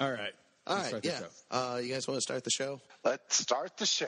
All right. All Let's the yeah. show. Uh, you guys want to start the show? Let's start the show.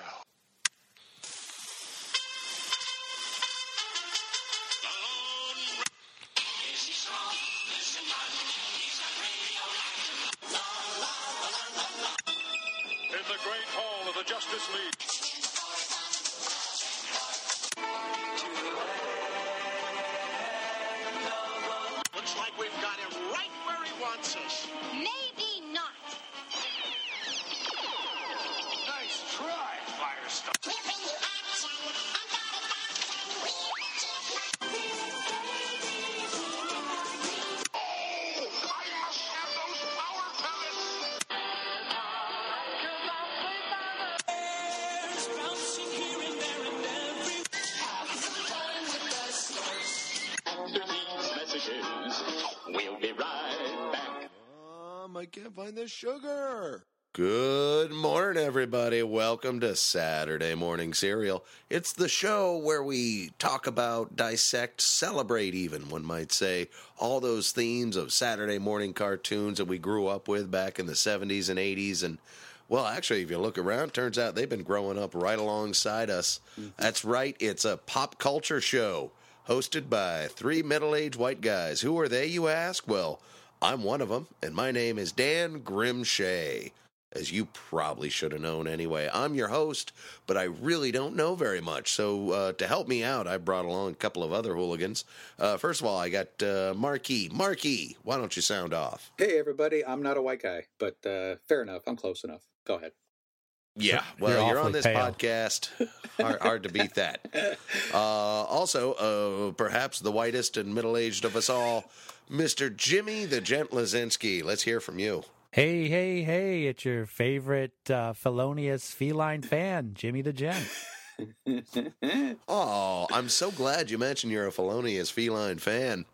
Welcome to Saturday Morning Cereal. It's the show where we talk about, dissect, celebrate, even one might say, all those themes of Saturday morning cartoons that we grew up with back in the 70s and 80s. And, well, actually, if you look around, turns out they've been growing up right alongside us. That's right, it's a pop culture show hosted by three middle aged white guys. Who are they, you ask? Well, I'm one of them, and my name is Dan Grimshay, as you probably should have known anyway. I'm your host, but I really don't know very much. So uh, to help me out, I brought along a couple of other hooligans. Uh, first of all, I got uh, Marke. Marke, why don't you sound off? Hey, everybody. I'm not a white guy, but uh, fair enough. I'm close enough. Go ahead. Yeah, well, You're you're, on this pale. podcast. Hard, hard to beat that. Uh, also, uh, perhaps the whitest and middle aged of us all, Mr. Jimmy the Gent Lazinski. Let's hear from you. Hey, hey, hey, it's your favorite uh, felonious feline fan, Jimmy the Gent. Oh, I'm so glad you mentioned you're a felonious feline fan.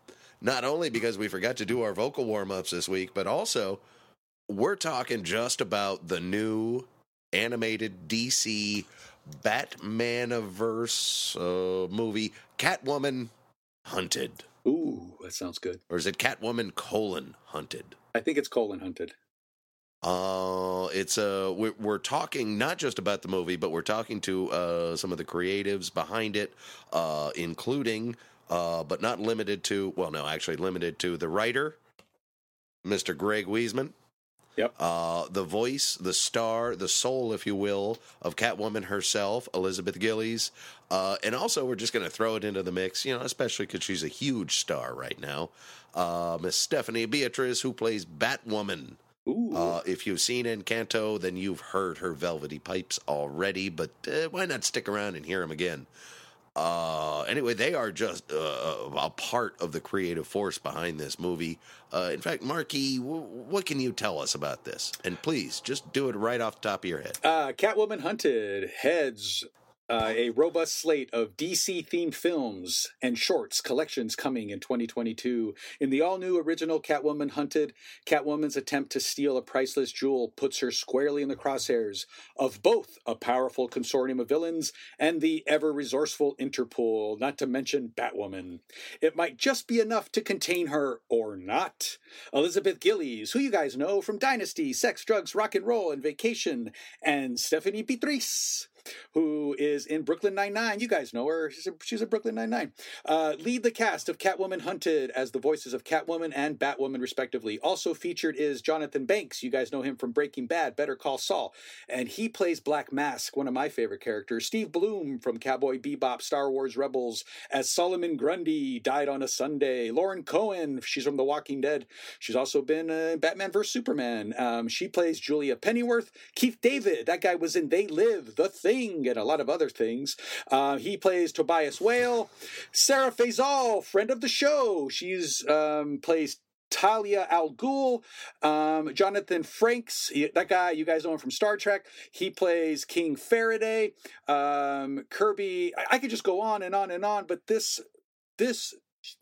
Not only because we forgot to do our vocal warm ups this week, but also we're talking just about the new animated DC Batmaniverse uh, movie, Catwoman Hunted. Ooh, that sounds good. Or is it Catwoman colon Hunted? I think it's colon hunted. Uh, it's uh, we're, we're talking not just about the movie, but we're talking to uh, some of the creatives behind it, uh, including, uh, but not limited to. Well, no, actually limited to the writer, Mr. Greg Weisman. Yep. Uh, the voice, the star, the soul, if you will, of Catwoman herself, Elizabeth Gillies. Uh, and also, we're just going to throw it into the mix, you know, especially because she's a huge star right now. Uh, Miss Stephanie Beatriz, who plays Batwoman. Uh, if you've seen Encanto, then you've heard her velvety pipes already, but uh, why not stick around and hear them again? Uh, anyway, they are just uh, a part of the creative force behind this movie. Uh, in fact, Marke, w- what can you tell us about this? And please, just do it right off the top of your head. Uh, Catwoman Hunted heads uh, a robust slate of DC themed films and shorts collections coming in 2022. In the all new original Catwoman Hunted, Catwoman's attempt to steal a priceless jewel puts her squarely in the crosshairs of both a powerful consortium of villains and the ever resourceful Interpol, not to mention Batwoman. It might just be enough to contain her or not. Elizabeth Gillies, who you guys know from Dynasty, Sex, Drugs, Rock and Roll, and Vacation, and Stephanie Beatriz who is in Brooklyn Nine-Nine. You guys know her. She's a, she's Brooklyn Nine-Nine. Uh, lead the cast of Catwoman Hunted as the voices of Catwoman and Batwoman, respectively. Also featured is Jonathan Banks. You guys know him from Breaking Bad, Better Call Saul. And he plays Black Mask, one of my favorite characters. Steve Blum from Cowboy Bebop, Star Wars Rebels, as Solomon Grundy, died on a Sunday. Lauren Cohan, she's from The Walking Dead. She's also been uh, Batman vs. Superman. Um, she plays Julia Pennyworth. Keith David, that guy was in They Live, The Thing, and a lot of other things. Uh, he plays Tobias Whale. Zehra Fazal, friend of the show. She's um, plays Talia Al Ghul, um, Jonathan Frakes, he- that guy you guys know him from Star Trek. He plays King Faraday. Um, Kirby. I, I could just go on and on and on, but this this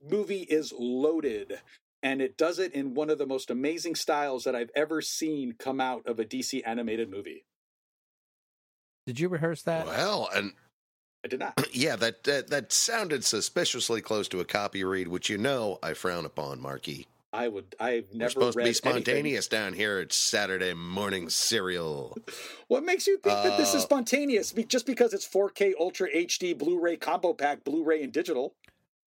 movie is loaded. And it does it in one of the most amazing styles that I've ever seen come out of a DC animated movie. Did you rehearse that? Well, and I did not. yeah, that, that that sounded suspiciously close to a copy read, which you know I frown upon, Marke. I would. I've We're never supposed to read be anything. spontaneous down here It's Saturday morning cereal. What makes you think that this is Uh, spontaneous? Just because it's 4K Ultra HD Blu-ray combo pack, Blu-ray and digital,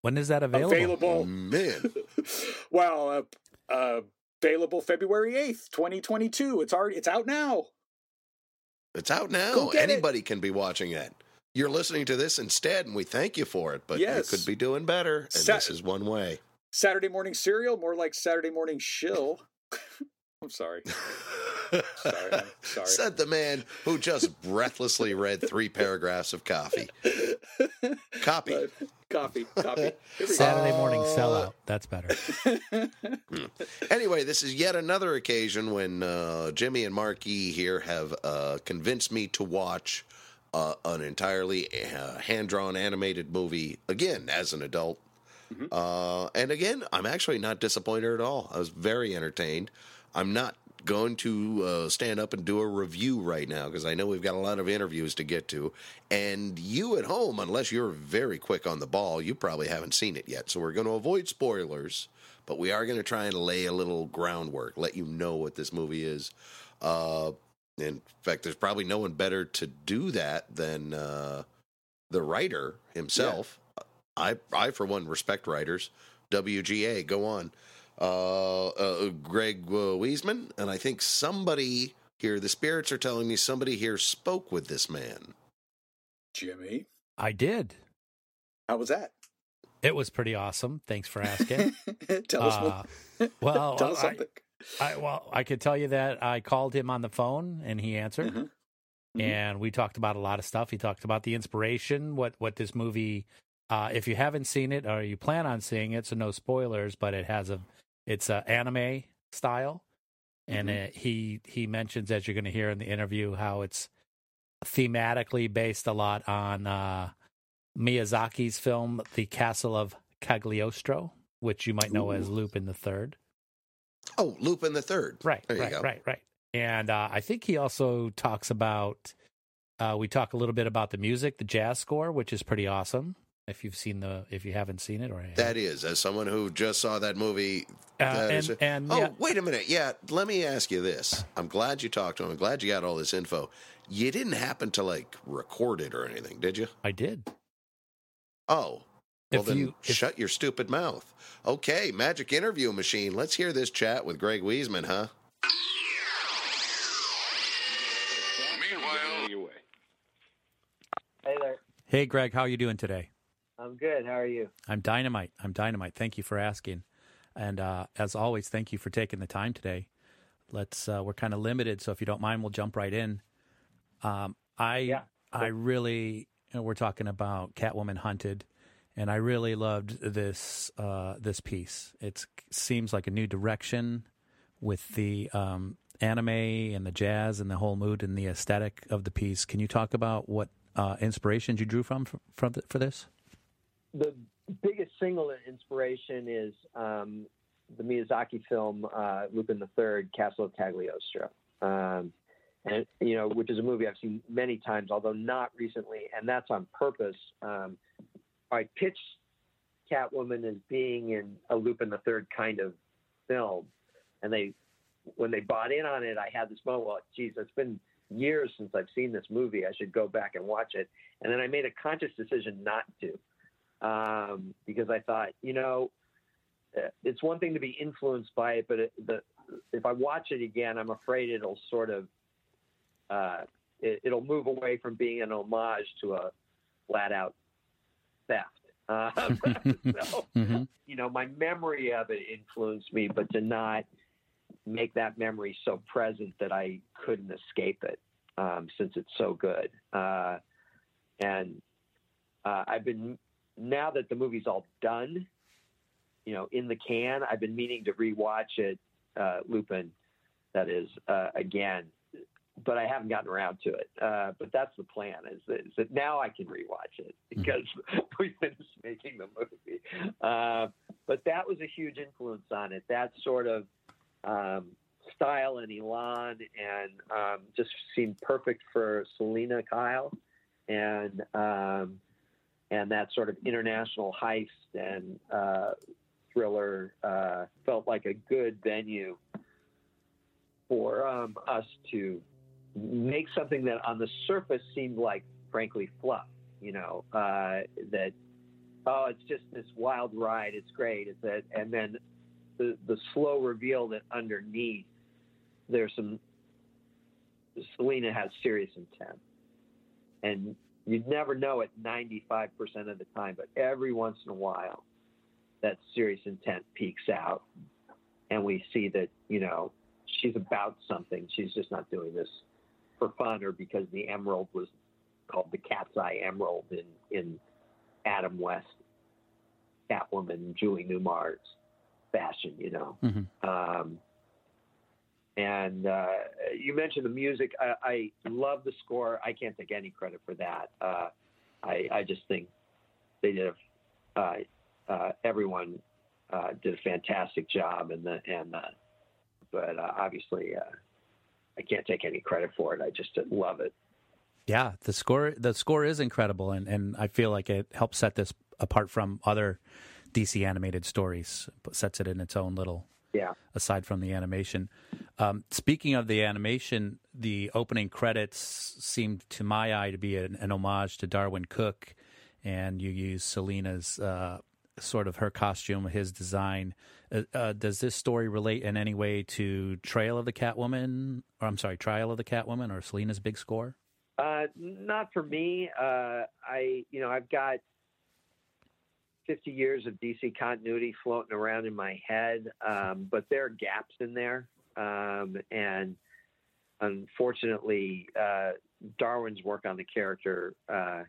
When is that available? available. Man, well, uh, uh, available February eighth, twenty twenty two. It's already. It's out now. It's out now. Get it. Anybody can be watching it. You're listening to this instead, and we thank you for it. But Yes. you could be doing better, and this is one way. Saturday morning cereal, more like Saturday morning shill. I'm sorry. Sorry, I'm sorry. Said the man who just breathlessly read three paragraphs of coffee. Copy. But coffee, coffee. Here we go. Saturday morning Uh, sellout. That's better. Anyway, this is yet another occasion when uh, Jimmy and Marke here have uh, convinced me to watch uh, an entirely uh, hand drawn animated movie again as an adult. Uh, and again, I'm actually not disappointed at all. I was very entertained. I'm not going to uh, stand up and do a review right now because I know we've got a lot of interviews to get to. And you at home, unless you're very quick on the ball, you probably haven't seen it yet. So we're going to avoid spoilers, but we are going to try and lay a little groundwork, let you know what this movie is. Uh, in fact, there's probably no one better to do that than uh, the writer himself. I, I for one, respect writers. WGA, go on. Uh, uh, Greg uh, Weisman, and I think somebody here, the spirits are telling me somebody here spoke with this man. Jimmy, I did. how was that? It was pretty awesome. Thanks for asking. Tell us. Uh, what, well, tell us I- something. I, well, I could tell you that I called him on the phone and he answered, Mhm. Mhm. and we talked about a lot of stuff. He talked about the inspiration, what what this movie. Uh, if you haven't seen it or you plan on seeing it, so no spoilers, but it has a it's a anime style, and Mhm. it, he he mentions as you're going to hear in the interview how it's thematically based a lot on uh, Miyazaki's film The Castle of Cagliostro, which you might know as Ooh. Lupin the Third. Oh, Lupin the Third. Right, There right, right, right. And uh, I think he also talks about. Uh, we talk a little bit about the music, the jazz score, which is pretty awesome. If you've seen the, if you haven't seen it, or That is, as someone who just saw that movie. uh, that is and a- and oh, yeah, wait a minute. Yeah, let me ask you this. I'm glad you talked to him. I'm glad you got all this info. You didn't happen to like record it or anything, did you? I did. Oh, well If then you- if- shut your stupid mouth. Okay, magic interview machine. Let's hear this chat with Greg Weisman, huh? Meanwhile, Hey there. Hey, Greg, how are you doing today? I'm good. How are you? I'm dynamite. I'm dynamite. Thank you for asking, and uh, as always, thank you for taking the time today. Let's. Uh, we're kind of limited, so if you don't mind, we'll jump right in. Um, I Yeah. I really. You know, we're talking about Catwoman Hunted, and I really loved this uh, this piece. It seems like a new direction with the um, anime and the jazz and the whole mood and the aesthetic of the piece. Can you talk about what uh, inspirations you drew from for, from the, for this? The biggest single inspiration is um, the Miyazaki film uh, Lupin III, Castle of Cagliostro, um, and you know, which is a movie I've seen many times, although not recently, and that's on purpose. Um, I pitched Catwoman as being in a Lupin III kind of film, and they, when they bought in on it, I had this moment. Well, geez, it's been years since I've seen this movie. I should go back and watch it. And then I made a conscious decision not to, um, because I thought, you know, uh, it's one thing to be influenced by it, but it, the, if I watch it again, I'm afraid it'll sort of, uh, it, it'll move away from being an homage to a flat out theft. Uh, so, hmm you know, my memory of it influenced me, but to not make that memory so present that I couldn't escape it, um, since it's so good. Uh, and uh, I've been now that the movie's all done, you know, in the can. I've been meaning to rewatch it, uh, Lupin, that is uh, again, but I haven't gotten around to it. Uh, but that's the plan. Is that, is that now I can rewatch it because we finished making the movie. Uh, but that was a huge influence on it. That sort of um, style and elan, and um, just seemed perfect for Selina Kyle, and um, and that sort of international heist and uh, thriller. Uh, felt like a good venue for um, us to make something that on the surface seemed like, frankly, fluff. You know, uh, that oh, it's just this wild ride. It's great. It's that, and then the the slow reveal that underneath there's some Selina has serious intent, and you'd never know it 95% of the time, but every once in a while, that serious intent peaks out, and we see that you know she's about something. She's just not doing this for fun or because the emerald was called the cat's eye emerald in in Adam West, Catwoman, Julie Newmar's fashion, you know. Mm-hmm. Um, and uh, you mentioned the music. I, I love the score. I can't take any credit for that. Uh, I, I just think they did. A, uh, uh, everyone uh, did a fantastic job, and the and uh, but uh, obviously I can't take any credit for it. I just love it. Yeah, the score the score is incredible, and, and I feel like it helps set this apart from other DC animated stories. Sets it in its own little Yeah. aside from the animation. Um, speaking of the animation, the opening credits seemed to my eye to be an, an homage to Darwyn Cooke, and you use Selina's uh, sort of her costume, his design. Uh, uh, does this story relate in any way to Trail of the Catwoman, or I'm sorry, Trial of the Catwoman, or Selina's big score? Uh, not for me. Uh, I, you know, I've got 50 years of DC continuity floating around in my head, um, but there are gaps in there. Um, and unfortunately, uh, Darwyn's work on the character uh,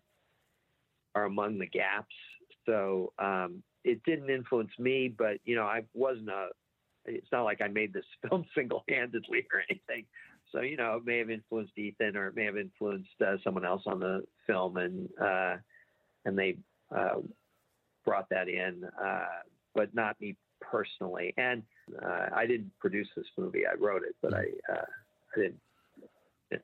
are among the gaps. So um, it didn't influence me, but, you know, I wasn't a, it's not like I made this film single handedly or anything. So you know, it may have influenced Ethan, or it may have influenced uh, someone else on the film, and uh, and they uh, brought that in, uh, but not me personally. And uh, I didn't produce this movie; I wrote it, but I uh, I didn't.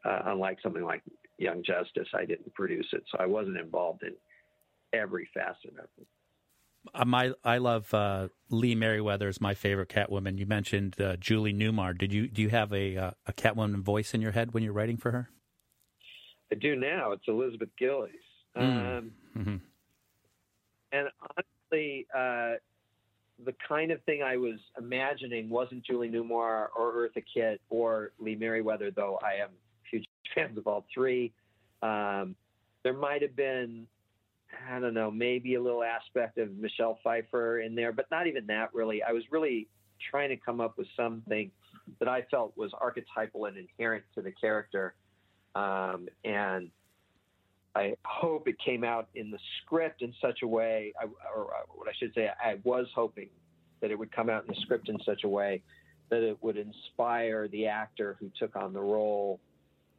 Uh, unlike something like Young Justice, I didn't produce it, so I wasn't involved in every facet of it. Uh, my I love uh, Lee Meriwether is my favorite Catwoman. You mentioned uh, Julie Newmar. Did you do you have a uh, a Catwoman voice in your head when you're writing for her? I do now. It's Elizabeth Gillies. Mm. Um, hmm and honestly, uh, the kind of thing I was imagining wasn't Julie Newmar or Eartha Kitt or Lee Meriwether, though I am huge fans of all three. Um, there might have been, I don't know, maybe a little aspect of Michelle Pfeiffer in there, but not even that really. I was really trying to come up with something that I felt was archetypal and inherent to the character. Um, and I hope it came out in the script in such a way, or what I should say, I was hoping that it would come out in the script in such a way that it would inspire the actor who took on the role.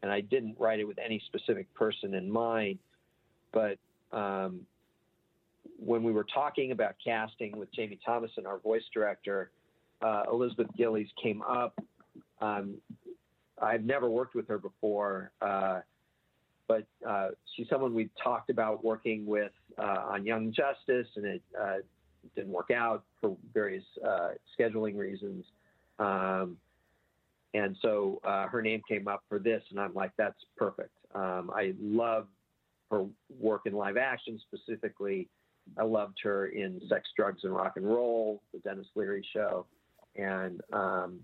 And I didn't write it with any specific person in mind, but um, when we were talking about casting with Jamie Thomason, our voice director, uh, Elizabeth Gillies came up. Um, I've never worked with her before. Uh, but uh, she's someone we talked about working with uh, on Young Justice, and it uh, didn't work out for various uh, scheduling reasons. Um, and so uh, her name came up for this, and I'm like, that's perfect. Um, I love her work in live action specifically. I loved her in Sex, Drugs, and Rock and Roll, the Denis Leary show, and um,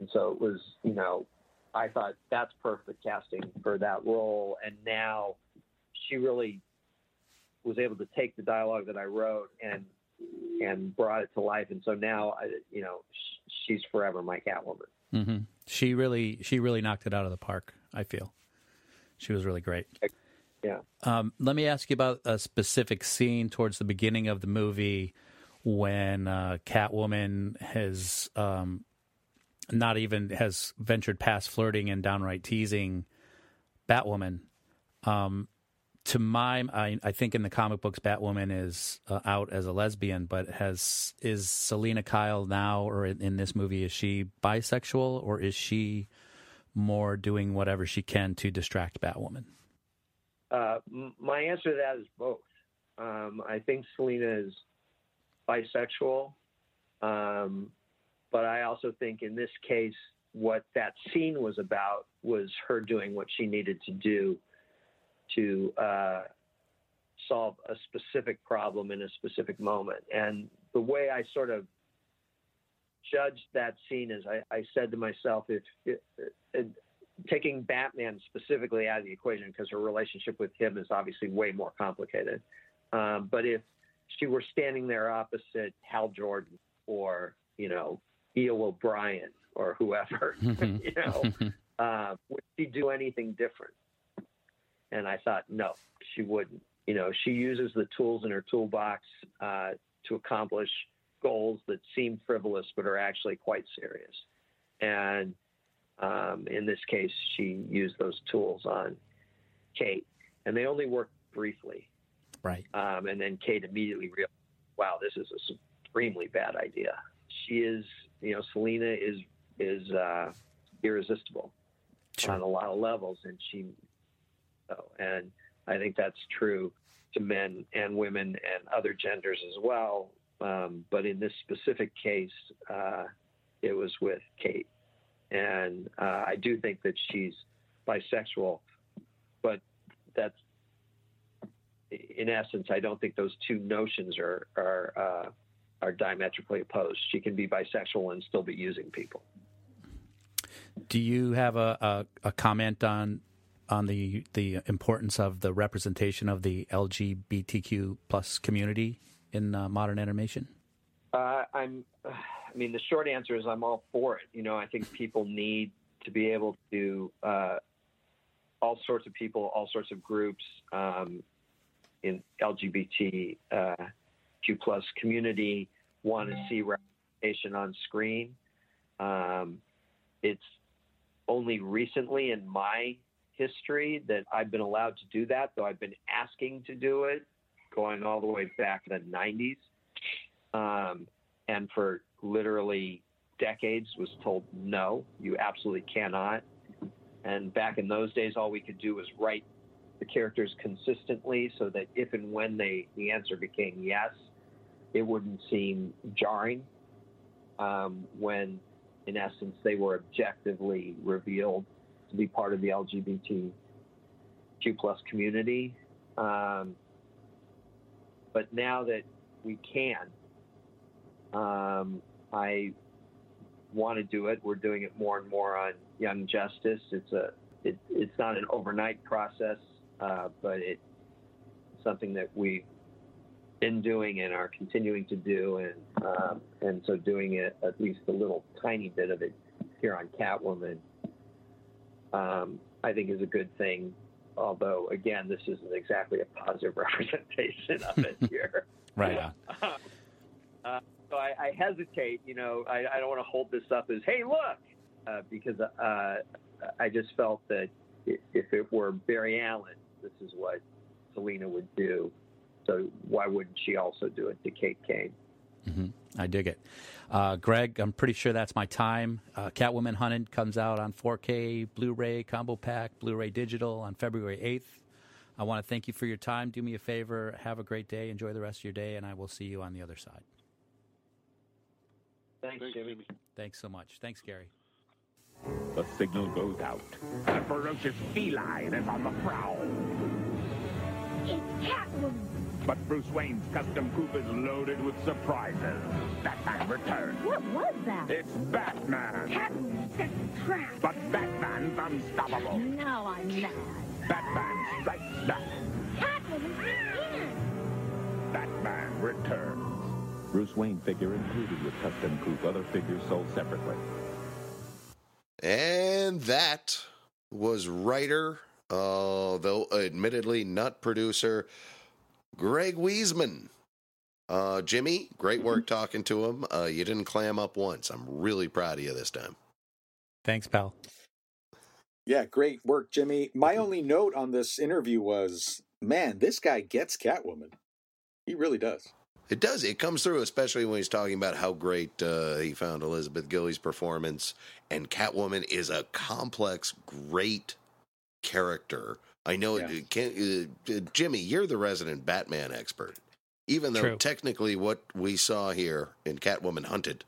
and so it was, you know, I thought that's perfect casting for that role. And now she really was able to take the dialogue that I wrote and and brought it to life. And so now, I, you know, sh- she's forever my Catwoman. hmm She really she really knocked it out of the park. I feel she was really great. Yeah. Um, let me ask you about a specific scene towards the beginning of the movie when uh, Catwoman has um, not even has ventured past flirting and downright teasing Batwoman. Um, to my, I, I think in the comic books, Batwoman is uh, out as a lesbian, but has is Selina Kyle now, or in, in this movie, is she bisexual, or is she more doing whatever she can to distract Batwoman? Uh, my answer to that is both. Um, I think Selina is bisexual. Um, but I also think in this case, what that scene was about was her doing what she needed to do to uh, solve a specific problem in a specific moment. And the way I sort of judged that scene is I, I said to myself, if, if, if taking Batman specifically out of the equation, because her relationship with him is obviously way more complicated. Um, but if she were standing there opposite Hal Jordan or, you know, Eel O'Brien or whoever, you know, uh, would she do anything different? And I thought, no, she wouldn't. You know, she uses the tools in her toolbox uh, to accomplish goals that seem frivolous but are actually quite serious. And um, in this case, she used those tools on Kate, and they only worked briefly. Right. Um, and then Kate immediately realized, wow, this is a supremely bad idea. She is, you know, Selina is is uh, irresistible Sure. on a lot of levels, and she, so, and I think that's true to men and women and other genders as well. Um, but in this specific case, uh, it was with Kate, and uh, I do think that she's bisexual, but that's in essence, I don't think those two notions are are uh, are diametrically opposed. She can be bisexual and still be using people. Do you have a, a, a comment on on the the importance of the representation of the LGBTQ plus community in uh, modern animation? Uh, I'm. I mean, the short answer is I'm all for it. You know, I think people need to be able to uh, all sorts of people, all sorts of groups um, in LGBT uh, Q plus community want to see representation on screen. Um, it's only recently in my history that I've been allowed to do that, though I've been asking to do it, going all the way back to the 90s. Um, and for literally decades was told, no, you absolutely cannot. And back in those days, all we could do was write the characters consistently so that if and when they the answer became yes, it wouldn't seem jarring um, when, in essence, they were objectively revealed to be part of the LGBTQ plus community. Um, but now that we can, um, I want to do it. We're doing it more and more on Young Justice. It's a it, it's not an overnight process, uh, but it's something that we've been doing and are continuing to do, and um, and so doing it at least a little tiny bit of it here on Catwoman, um, I think is a good thing. Although again, this isn't exactly a positive representation of it here. Right. on. Uh, so I, I hesitate. You know, I, I don't want to hold this up as, "Hey, look," uh, because uh, I just felt that if it were Barry Allen, this is what Selina would do. So why wouldn't she also do it to Kate Kane? hmm I dig it. Uh, Greg, I'm pretty sure that's my time. Uh, Catwoman Hunted comes out on 4K, Blu ray, combo pack, Blu ray digital on February 8th. I want to thank you for your time. Do me a favor. Have a great day. Enjoy the rest of your day, and I will see you on the other side. Thanks, Thanks, Jimmy. Jimmy. Thanks so much. Thanks, Gary. The signal goes out. A ferocious feline is on the prowl. It's Catwoman. But Bruce Wayne's custom coupe is loaded with surprises. Batman returns. What was that? It's Batman. Catwoman set the trap. But Batman's unstoppable. Now I'm mad. Batman strikes back. Catwoman's in. Batman returns. Bruce Wayne figure included with custom coupe. Other figures sold separately. And that was writer, uh, though admittedly not producer, Greg Weisman. Uh, Jimmy, great work talking to him. Uh, you didn't clam up once. I'm really proud of you this time. Thanks, pal. Yeah, great work, Jimmy. My only note on this interview was, man, this guy gets Catwoman. He really does. It does. It comes through, especially when he's talking about how great uh, he found Elizabeth Gillies' performance. And Catwoman is a complex, great character. I know, Yeah. it can, uh, uh, Jimmy, you're the resident Batman expert. Even though True. technically what we saw here in Catwoman Hunted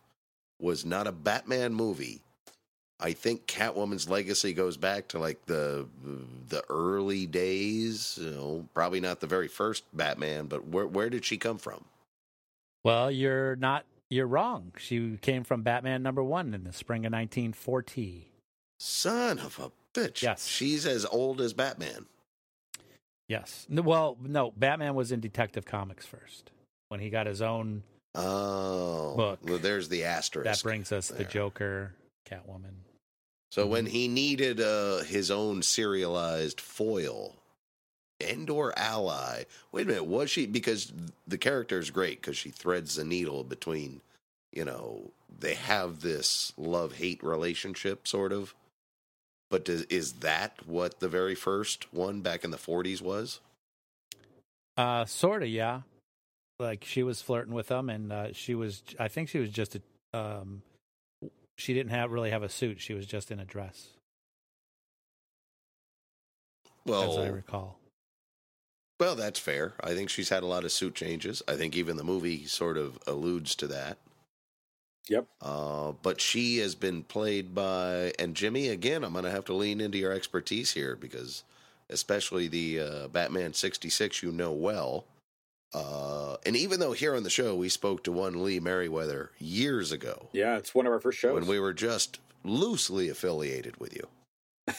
was not a Batman movie. I think Catwoman's legacy goes back to like the the early days. You know, probably not the very first Batman, but where where did she come from? Well, you're not. You're wrong. She came from Batman number one in the spring of 1940. Son of a bitch! Yes. she's as old as Batman. Yes. No, Well, no. Batman was in Detective Comics first when he got his own. Oh, Book. Well, there's the asterisk. That brings us the. Joker, Catwoman. So when he needed uh, his own serialized foil and or ally, wait a minute, was she? Because the character is great because she threads the needle between, you know, they have this love hate relationship sort of. But does, is that what the very first one back in the 40s was? Uh, sort of, yeah. Like she was flirting with him, and uh, she was. I think she was just a. Um, she didn't have really have a suit. She was just in a dress, Well, as I recall. well, that's fair. I think she's had a lot of suit changes. I think even the movie sort of alludes to that. Yep. Uh, but she has been played by, and Jimmy, again, I'm going to have to lean into your expertise here because, especially the uh, Batman 66, you know well. Uh, and even though here on the show we spoke to one Lee Meriwether years ago Yeah, it's one of our first shows. when we were just loosely affiliated with you,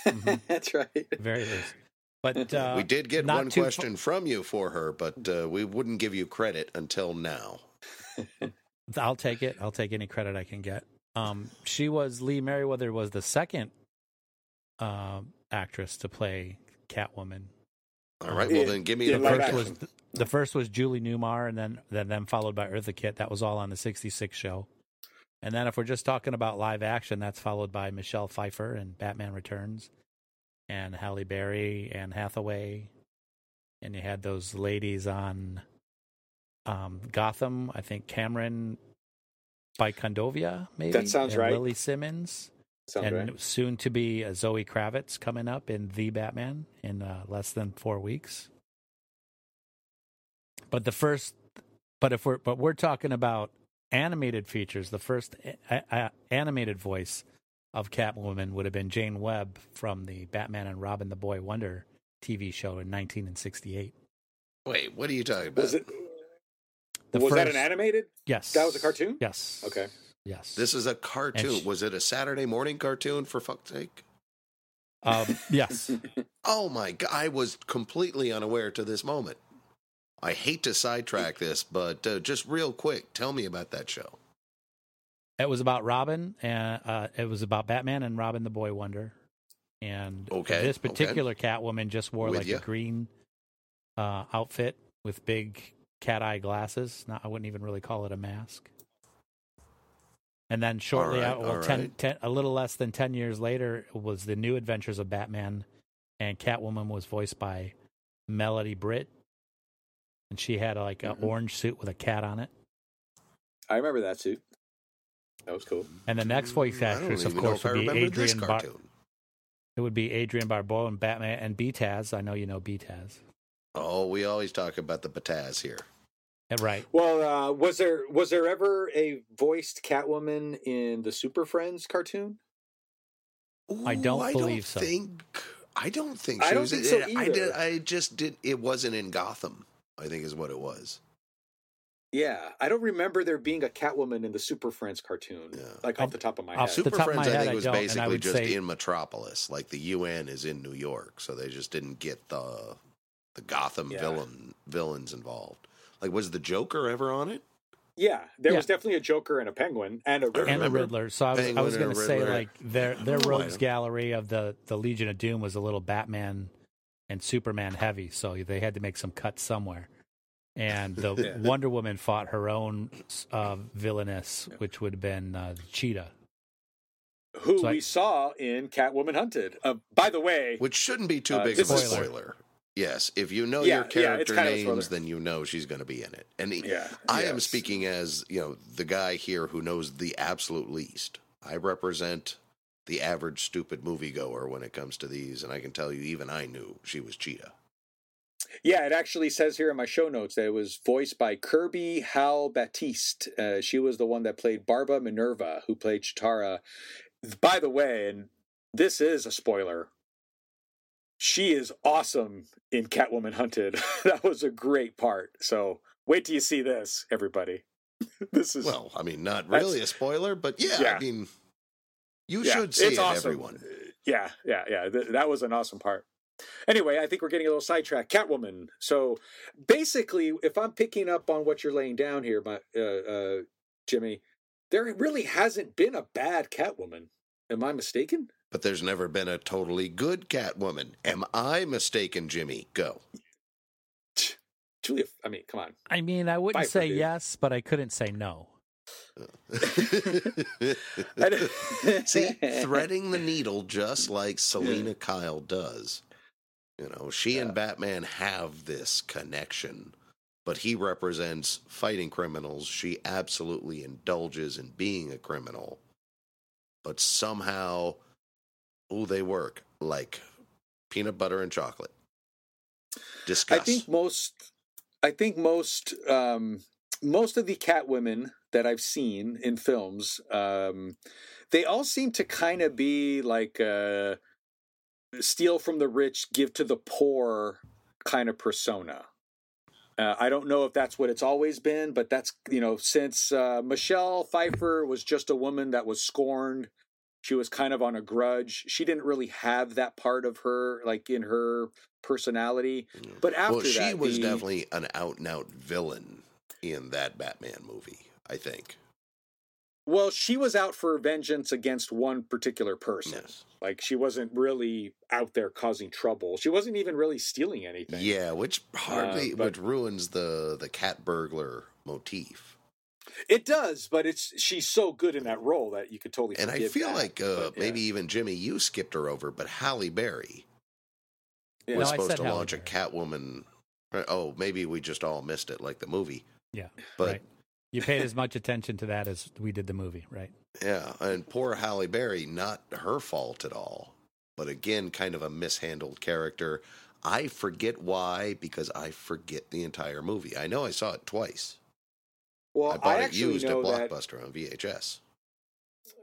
That's right. Very loose. But uh, we did get one too fa- question from you for her, but uh, we wouldn't give you credit until now. I'll take it. I'll take any credit I can get. Um, she was Lee Meriwether was the second um actress to play Catwoman. All right, well In- then give me in the First first action. was the first was Julie Newmar, and then then then followed by Eartha Kitt. That was all on the '66 show. And then if we're just talking about live action, that's followed by Michelle Pfeiffer and Batman Returns, and Halle Berry and Hathaway, and you had those ladies on um, Gotham. I think Camren Bicondova, maybe That sounds and right. Lily Simmons, Sounds and right. soon to be uh, Zoe Kravitz coming up in The Batman in uh, less than four weeks. But the first, but if we're but we're talking about animated features, the first a- a- animated voice of Catwoman would have been Jane Webb from the Batman and Robin the Boy Wonder TV show in 1968. Wait, what are you talking about? Was it? The was that an animated? Yes, That was a cartoon? Yes. Okay. Yes. This is a cartoon. And sh- was it a Saturday morning cartoon for fuck's sake? um, yes. Oh my god, I was completely unaware to this moment. I hate to sidetrack this, but uh, just real quick, tell me about that show. It was about Robin, and uh, it was about Batman and Robin the Boy Wonder. And Okay, this okay. particular Catwoman just wore With like ya. a green uh, outfit with big cat eye glasses. Not, I wouldn't even really call it a mask. And then shortly right, out, well, 10, right. 10 a little less than 10 years later, was the new adventures of Batman. And Catwoman was voiced by Melendy Britt. And she had like an Mhm. orange suit with a cat on it. I remember that suit. That was cool. And the next voice Mm, I don't actress, of even know course, if I would be remember this Adrian Bar- cartoon. It would be Adrienne Barbeau and Batman and Beataz. I know you know Beataz. Oh, we always talk about the Bataz here. Yeah, Right. Well, uh, was there was there ever a voiced Catwoman in the Super Friends cartoon? I don't Ooh, believe so. Think, I don't think I she don't was. think so I did. I just did. It wasn't in Gotham. I think is what it was. Yeah, I don't remember there being a Catwoman in the Super Friends cartoon. Yeah. Like off the top of my head. the Super Friends, my I think, I was I basically just say- in Metropolis. Like the UN is in New York, so they just didn't get the the Gotham Yeah. villain villains involved. Like, was the Joker ever on it? Yeah, there Yeah. was definitely a Joker and a Penguin and a Riddler. And a Riddler. So I was, I was going to say, like, their their don't know, I rogues gallery of the, the Legion of Doom was a little Batman and Superman heavy. So they had to make some cuts somewhere. And the Yeah. Wonder Woman fought her own uh, villainess, which would have been uh, Cheetah. who So I- we saw in Catwoman Hunted. Uh, by the way, Which shouldn't be too Uh, big of a spoiler. Yes, if you know Yeah, your yeah, character a names, then you know she's going to be in it. And he- yeah, I am speaking as you know the guy here who knows the absolute least. I represent the average stupid moviegoer when it comes to these, and I can tell you, even I knew she was Cheetah. Yeah, it actually says here in my show notes that it was voiced by Kirby Howell-Baptiste. Uh, she was the one that played Barba Minerva, who played Chitara. By the way, and this is a spoiler. She is awesome in Catwoman Hunted. that was a great part. So wait till you see this, everybody. this is Well, I mean, not really a spoiler, but yeah, Yeah. I mean, you Yeah, should see it's it, awesome. everyone. Yeah, yeah, yeah. Th- that was an awesome part. Anyway, I think we're getting a little sidetracked. Catwoman. So basically, if I'm picking up on what you're laying down here, my uh, uh, Jimmy, there really hasn't been a bad Catwoman. Am I mistaken? But there's never been a totally good Catwoman. Am I mistaken, Jimmy? Go. Julia, I mean, come on. I mean, I wouldn't Pfeiffer, say yes, but I couldn't say no. See, threading the needle just like Selina Kyle does. You know, she and Batman have this connection, but he represents fighting criminals. She absolutely indulges in being a criminal, but somehow, oh, they work like peanut butter and chocolate. Discuss. I think most, I think most, um, most of the cat women that I've seen in films, um, they all seem to kind of be like uh, steal from the rich, give to the poor kind of persona. Uh, I don't know if that's what it's always been, but that's you know since uh, Michelle Pfeiffer was just a woman that was scorned. She was kind of on a grudge. She didn't really have that part of her like in her personality. But after well, she that, was the- definitely an out and out villain in that Batman movie. I think. Well, she was out for vengeance against one particular person. Yes. Like she wasn't really out there causing trouble. She wasn't even really stealing anything. Yeah, which hardly Uh, but- which ruins the the cat burglar motif. It does, but it's she's so good in that role that you could totally. And I feel that. like uh, But, yeah. maybe even Jimmy, you skipped her over, but Halle Berry Yeah. was No, supposed to Halle launch a Catwoman. Oh, maybe we just all missed it, like the movie. Yeah, But right. You paid as much attention to that as we did the movie, right? yeah, and poor Halle Berry, not her fault at all. But again, kind of a mishandled character. I forget why because I forget the entire movie. I know I saw it twice. Well, I bought it actually used at know that Blockbuster on VHS.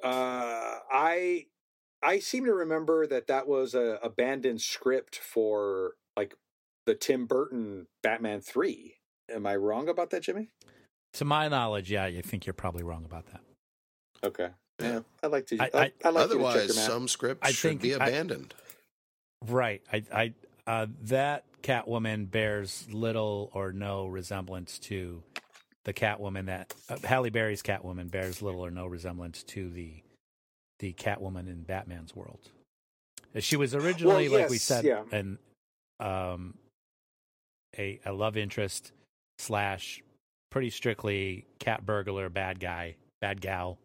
uh, I I seem to remember that that was a abandoned script for like the Tim Burton Batman three. Am I wrong about that, Jimmy? To my knowledge, yeah, you think you're probably wrong about that. Okay. Yeah. Yeah, I'd like to. I- I, I- I, like you to check Otherwise, some scripts I should think be I- abandoned. Right. I, I, uh, that Catwoman bears little or no resemblance to the Catwoman that uh, Halle Berry's Catwoman bears little or no resemblance to the the Catwoman in Batman's world. Uh, She was originally, like we said, yeah. an um a a love interest slash pretty strictly cat burglar bad guy bad gal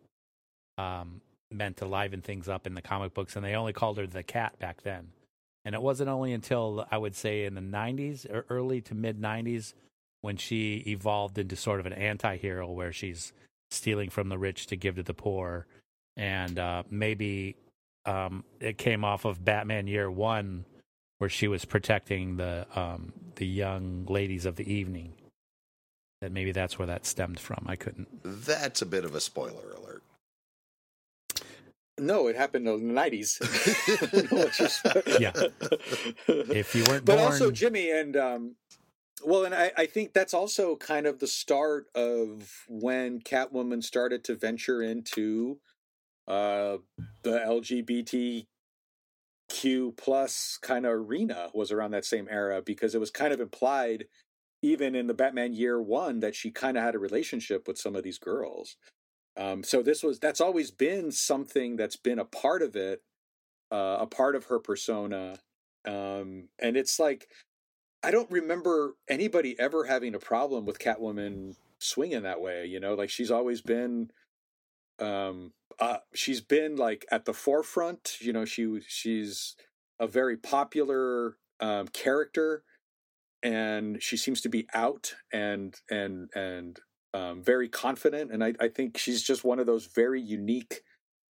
um meant to liven things up in the comic books and they only called her the cat back then and it wasn't only until I would say in the 90s or early to mid 90s when she evolved into sort of an anti-hero where she's stealing from the rich to give to the poor and uh, maybe um, it came off of Batman Year 1 where she was protecting the um, the young ladies of the evening that maybe that's where that stemmed from I couldn't That's a bit of a spoiler alert. No, it happened in the nineties. Yeah. if you weren't but born also Jimmy and um, well, and I, I think that's also kind of the start of when Catwoman started to venture into uh, the LGBTQ plus kind of arena was around that same era because it was kind of implied even in the Batman Year One that she kind of had a relationship with some of these girls. Um, so this was that's always been something that's been a part of it, uh, a part of her persona, um, and it's like I don't remember anybody ever having a problem with Catwoman swinging that way. You know, like she's always been, um, uh, she's been like at the forefront. You know, she she's a very popular um, character, and she seems to be out and and and um, very confident. And I, I think she's just one of those very unique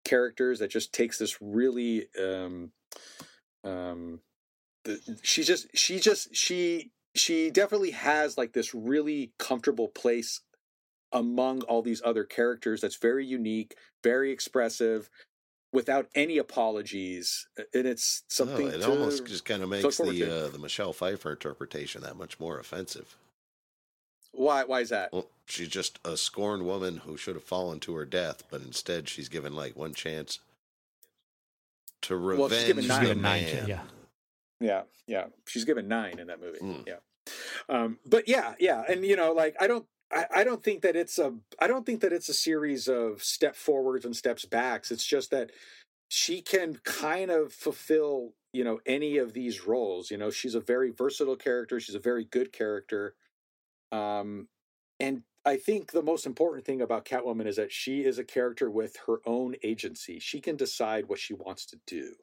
characters that just takes this really um, um, she just she just she she definitely has like this really comfortable place among all these other characters that's very unique, very expressive, without any apologies, and it's something. Oh, it to almost just kind of makes the uh, the Michelle Pfeiffer interpretation that much more offensive. Why? Why is that? Well, she's just a scorned woman who should have fallen to her death, but instead she's given like one chance to Well, she's revenge given nine. the Given nine, man. yeah. Yeah, yeah. She's given nine in that movie. Mm. Yeah. Um, but yeah, yeah, and you know, like I don't, I, I don't think that it's a, I don't think that it's a series of step forwards and steps backs. It's just that she can kind of fulfill, you know, any of these roles. You know, she's a very versatile character. She's a very good character. Um, and I think the most important thing about Catwoman is that she is a character with her own agency. She can decide what she wants to do.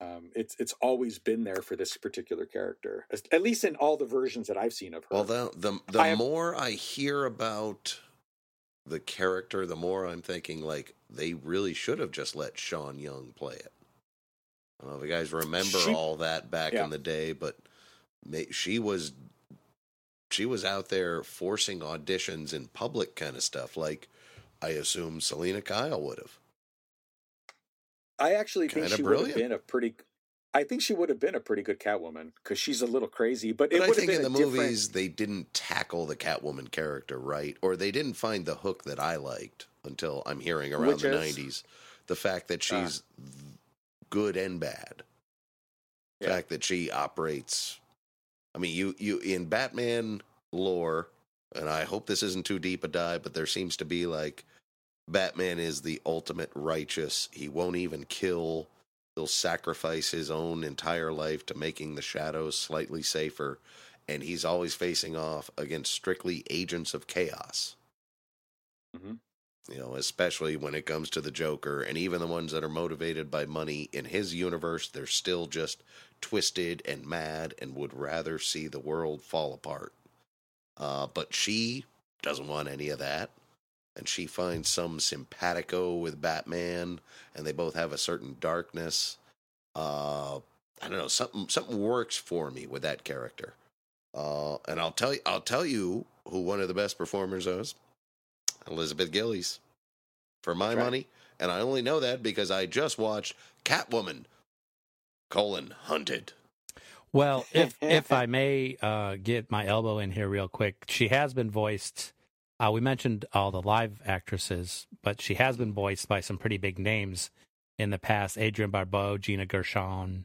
Um, it's it's always been there for this particular character, at least in all the versions that I've seen of her. Well, the the, the I have- more I hear about the character, the more I'm thinking like they really should have just let Sean Young play it. I don't know if you guys remember She- all that back Yeah. in the day, but she was she was out there forcing auditions in public kind of stuff, like I assume Selina Kyle would have. I actually think Kinda she would have been a pretty. I think she would have been a pretty good Catwoman because she's a little crazy, but, it But I think been in the different- movies they didn't tackle the Catwoman character right, or they didn't find the hook that I liked until I'm hearing around Which the is? '90s. The fact that Ah. she's good and bad. The Yeah. fact that she operates. I mean, you you in Batman lore, and I hope this isn't too deep a dive, but there seems to be like Batman is the ultimate righteous. He won't even kill. He'll sacrifice his own entire life to making the shadows slightly safer, and he's always facing off against strictly agents of chaos. Mhm. You know, especially when it comes to the Joker, and even the ones that are motivated by money in his universe, they're still just twisted and mad and would rather see the world fall apart. Uh, but she doesn't want any of that and she finds some simpatico with Batman, and they both have a certain darkness. Uh, I don't know something something works for me with that character. Uh, and I'll tell you, I'll tell you who one of the best performers is, Elizabeth Gillies, for my Right. money, and I only know that because I just watched Catwoman: colon Hunted. Well, if if I may uh, get my elbow in here real quick, she has been voiced. Uh, we mentioned all the live actresses, but she has been voiced by some pretty big names in the past: Adrienne Barbeau, Gina Gershon,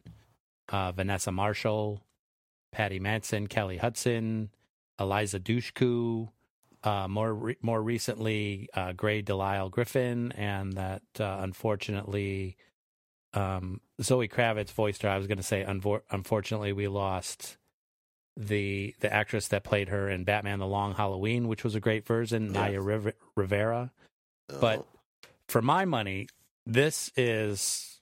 uh, Vanessa Marshall, Patty Manson, Kelly Hudson, Eliza Dushku. Uh, more re- more recently, uh, Grey DeLisle Griffin, and that uh, unfortunately um, Zoe Kravitz voiced her. I was going to say, unfor- unfortunately, we lost the the actress that played her in Batman: The Long Halloween, which was a great version, Yeah. Naya Riv- Rivera. Oh. But- Oh, For my money, this is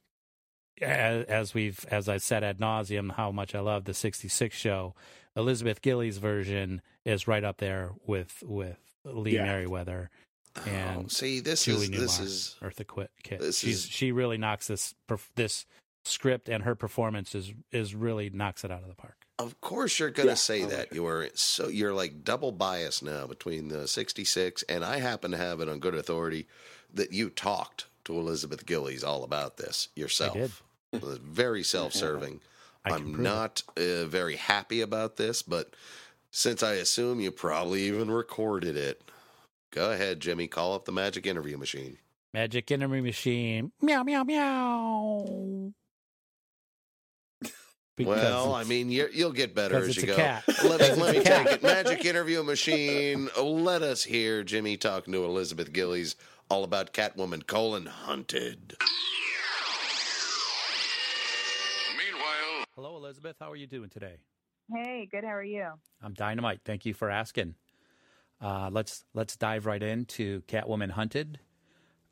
as, as we've as I said ad nauseum how much I love the '66 show. Elizabeth Gillies' version is right up there with with Lee Yeah. Meriwether oh, and see, this Julie is Newmar, this is Eartha Kitt. Kitt. this She's is- she really knocks this this script and her performance is is really knocks it out of the park. Of course, you're going to Yeah, say I like that. it. You are so you're like double biased now between the '66, and I happen to have it on good authority that you talked to Elizabeth Gillies all about this yourself. did. It was very self-serving. I I'm not uh, very happy about this, but since I assume you probably even recorded it, go ahead, Jimmy. Call up the magic interview machine. Magic Interview Machine. Meow meow meow. Because well, I mean, you're, you'll get better as it's you a go. cat. Let me, let me it's a cat. take it. Magic interview machine. Let us hear Jimmy talking to Elizabeth Gillies all about Catwoman colon hunted. Meanwhile, Hello, Elizabeth. How are you doing today? Hey, good. How are you? I'm dynamite. Thank you for asking. Uh, let's let's dive right into Catwoman Hunted.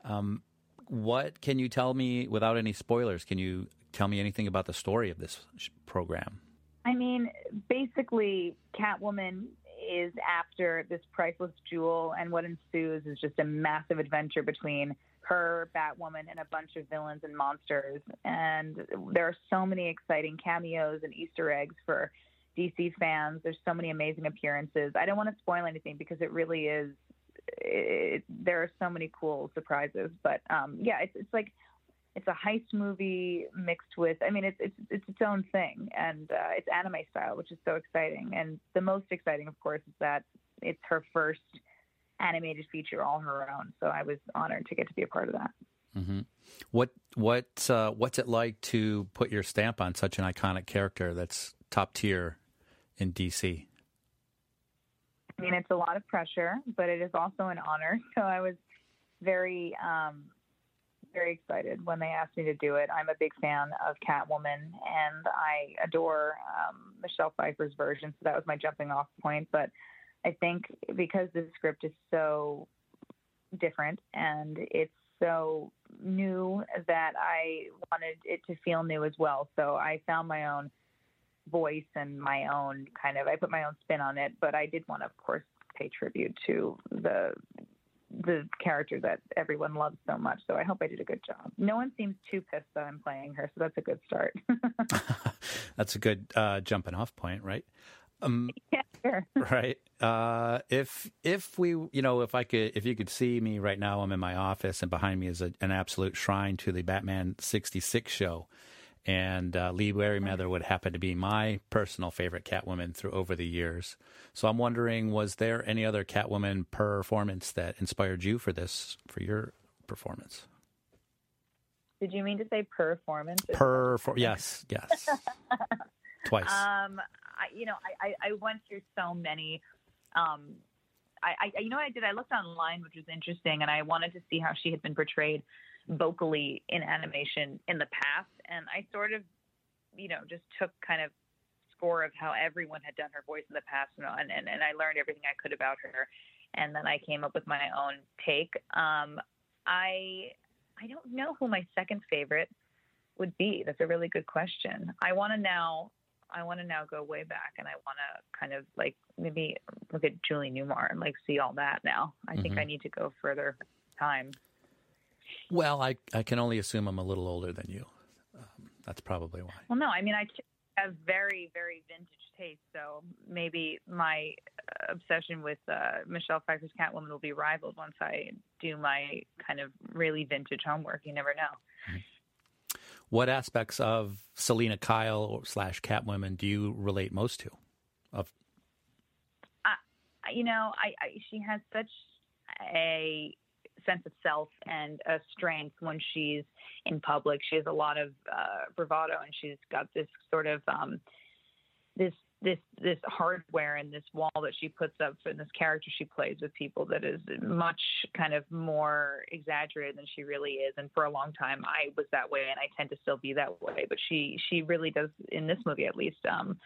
Um, what can you tell me without any spoilers? Can you tell me anything about the story of this program? I mean, basically, Catwoman is after this priceless jewel, and what ensues is just a massive adventure between her, Batwoman, and a bunch of villains and monsters. And there are so many exciting cameos and Easter eggs for DC fans. There's so many amazing appearances. I don't want to spoil anything because it really is. It, there are so many cool surprises, but um, yeah, it's it's like it's a heist movie mixed with. I mean, it's it's it's its own thing, and uh, it's anime style, which is so exciting. And the most exciting, of course, is that it's her first animated feature all her own. So I was honored to get to be a part of that. hmm What what uh, what's it like to put your stamp on such an iconic character that's top tier in DC? I mean, it's a lot of pressure, but it is also an honor. So I was very, um, very excited when they asked me to do it. I'm a big fan of Catwoman, and I adore um, Michelle Pfeiffer's version. So that was my jumping off point. But I think because the script is so different and it's so new that I wanted it to feel new as well. So I found my own voice and my own kind of I put my own spin on it, but I did want to of course pay tribute to the the character that everyone loves so much. So I hope I did a good job. No one seems too pissed that I'm playing her, so that's a good start. That's a good uh, jumping off point, right? Um, yeah, sure. right. Uh, if if we, you know, if I could, if you could see me right now, I'm in my office, and behind me is a, an absolute shrine to the Batman '66 show, and uh, Lee Meriwether would happen to be my personal favorite Catwoman through over the years. So I'm wondering, was there any other Catwoman performance that inspired you for this for your performance? Did you mean to say performance? Per, yes, yes, twice. Um, I, you know, I, I, I went through so many. Um, I, I, you know what I did? I looked online, which was interesting, and I wanted to see how she had been portrayed vocally in animation in the past, and I sort of, you know, just took kind of score of how everyone had done her voice in the past, and, and, and I learned everything I could about her, and then I came up with my own take. Um, I I don't know who my second favorite would be. That's a really good question. I want to now I want to now go way back and I want to kind of like maybe look at Julie Newmar and like see all that now. I think Mhm. I need to go further time. Well, I I can only assume I'm a little older than you. Um, that's probably why. Well, no, I mean I have very very vintage taste, so maybe my uh, obsession with uh, Michelle Pfeiffer's Catwoman will be rivaled once I do my kind of really vintage homework. You never know. What aspects of Selina Kyle slash Catwoman do you relate most to? Of you know, I, I she has such a sense of self and a strength when she's in public. She has a lot of uh, bravado, and she's got this sort of um, this this this hardware and this wall that she puts up and this character she plays with people that is much kind of more exaggerated than she really is. And for a long time, I was that way, and I tend to still be that way. But she she really does in this movie at least. Um,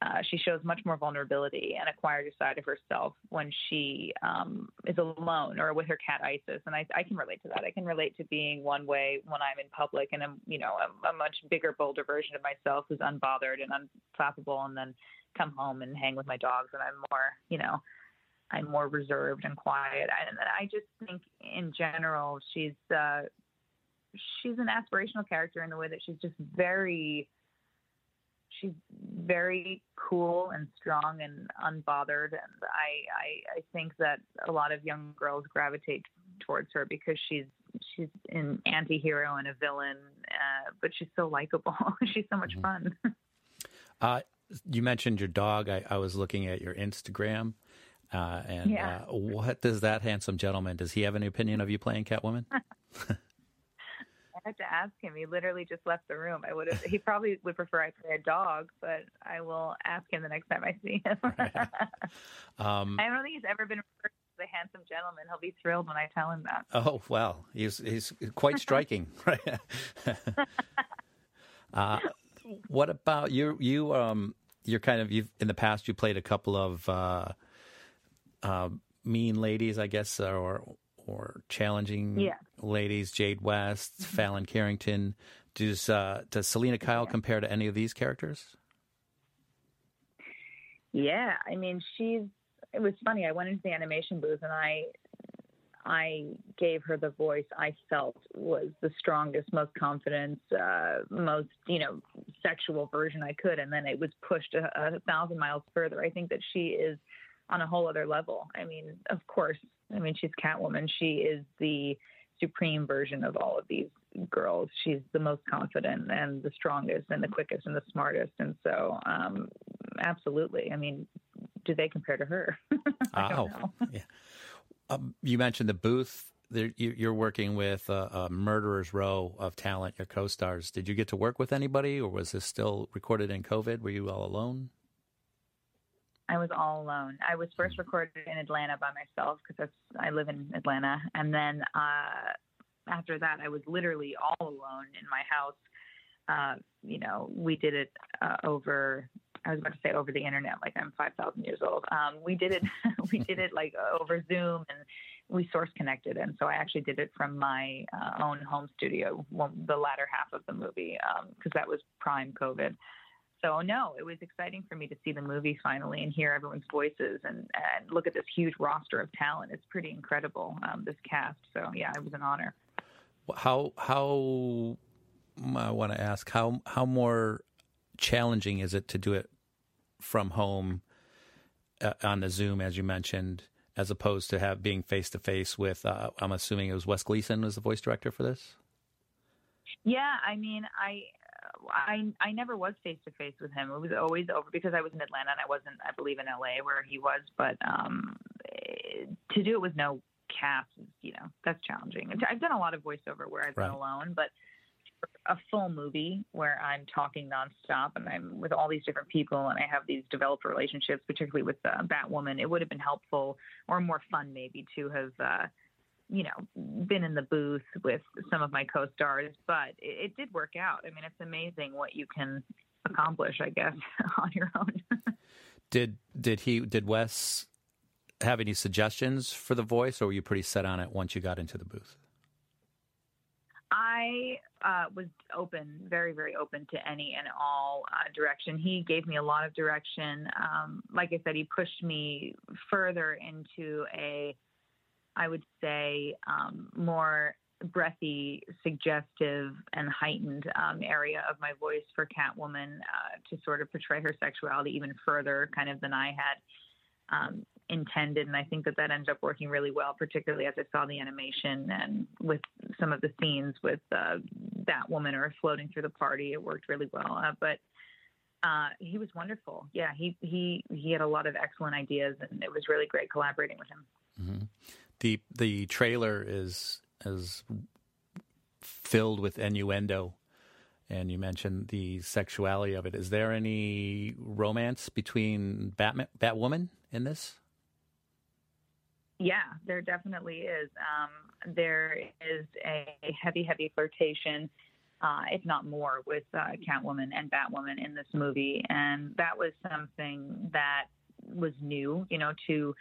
uh, she shows much more vulnerability and a quieter side of herself when she um, is alone or with her cat Isis, and I, I can relate to that. I can relate to being one way when I'm in public, and I'm, you know, a, a much bigger, bolder version of myself who's unbothered and unflappable, and then come home and hang with my dogs, and I'm more, you know, I'm more reserved and quiet. And I just think, in general, she's uh, she's an aspirational character in the way that she's just very she's very cool and strong and unbothered and I, I I think that a lot of young girls gravitate towards her because she's she's an anti-hero and a villain uh, but she's so likable she's so much fun uh, you mentioned your dog. I, I was looking at your Instagram, uh, and Yeah. uh, what does that handsome gentleman? Does he have any opinion of you playing Catwoman? Had to ask him. He literally just left the room. I would have he probably would prefer I play a dog but I will ask him the next time I see him. Um, I don't think he's ever been referred to as a handsome gentleman. He'll be thrilled when I tell him that. Oh well, he's he's quite striking, right? uh, what about you? You um, you're kind of you've in the past you played a couple of uh, uh, mean ladies, I guess, or or challenging Yeah. ladies. Jade West, Fallon Carrington. Does uh, does Selina Kyle compare to any of these characters? Yeah, I mean, she's. It was funny. I went into the animation booth and I, I gave her the voice I felt was the strongest, most confident, uh, most you know, sexual version I could, and then it was pushed a, a thousand miles further. I think that she is on a whole other level. I mean, of course, I mean she's Catwoman. She is the supreme version of all of these girls. She's the most confident and the strongest and the quickest and the smartest. And so, um, absolutely. I mean, do they compare to her? I don't know. yeah. Um, you mentioned the booth. There, you, you're working with a, a murderer's row of talent, your co-stars. Did you get to work with anybody, or was this still recorded in COVID? Were you all alone? I was all alone. I was first recorded in Atlanta by myself because I live in Atlanta, and then uh, after that, I was literally all alone in my house. Uh, you know, we did it uh, over. I was about to say over the internet, like I'm 5,000 years old. Um, we did it. we did it like over Zoom, and we source connected. And so I actually did it from my uh, own home studio, the latter half of the movie, because um, that was prime COVID. So no, it was exciting for me to see the movie finally and hear everyone's voices and, and look at this huge roster of talent. It's pretty incredible, um, this cast. So yeah, it was an honor. How how I want to ask how how more challenging is it to do it from home uh, on the Zoom, as you mentioned, as opposed to have being face to face with? Uh, I'm assuming it was Wes Gleason was the voice director for this. Yeah, I mean, I I I never was face to face with him. It was always over because I was in Atlanta and I wasn't, I believe, in LA where he was. But um, to do it with no cast, you know, that's challenging. I've done a lot of voiceover where I've been alone, but a full movie where I'm talking nonstop and I'm with all these different people and I have these developed relationships, particularly with uh, Batwoman, it would have been helpful or more fun maybe to have. Uh, you know, been in the booth with some of my co-stars, but it, it did work out. I mean, it's amazing what you can accomplish, I guess, on your own. did did he did Wes have any suggestions for the voice, or were you pretty set on it once you got into the booth? I uh, was open, very, very open to any and all uh, direction. He gave me a lot of direction. Um, like I said, he pushed me further into a I would say, um, more breathy, suggestive, and heightened um, area of my voice for Catwoman uh, to sort of portray her sexuality even further, kind of than I had um, intended. And I think that that ended up working really well, particularly as I saw the animation and with some of the scenes with uh, woman or floating through the party. It worked really well. Uh, but uh, he was wonderful. Yeah, he he he had a lot of excellent ideas, and it was really great collaborating with him. Mm-hmm the the trailer is is filled with innuendo and you mentioned the sexuality of it. Is there any romance between Batman, Batwoman in this? Yeah, there definitely is. Um, there is a heavy, heavy flirtation, uh, if not more, with uh, Catwoman and Batwoman in this movie, and that was something that was new, you know, to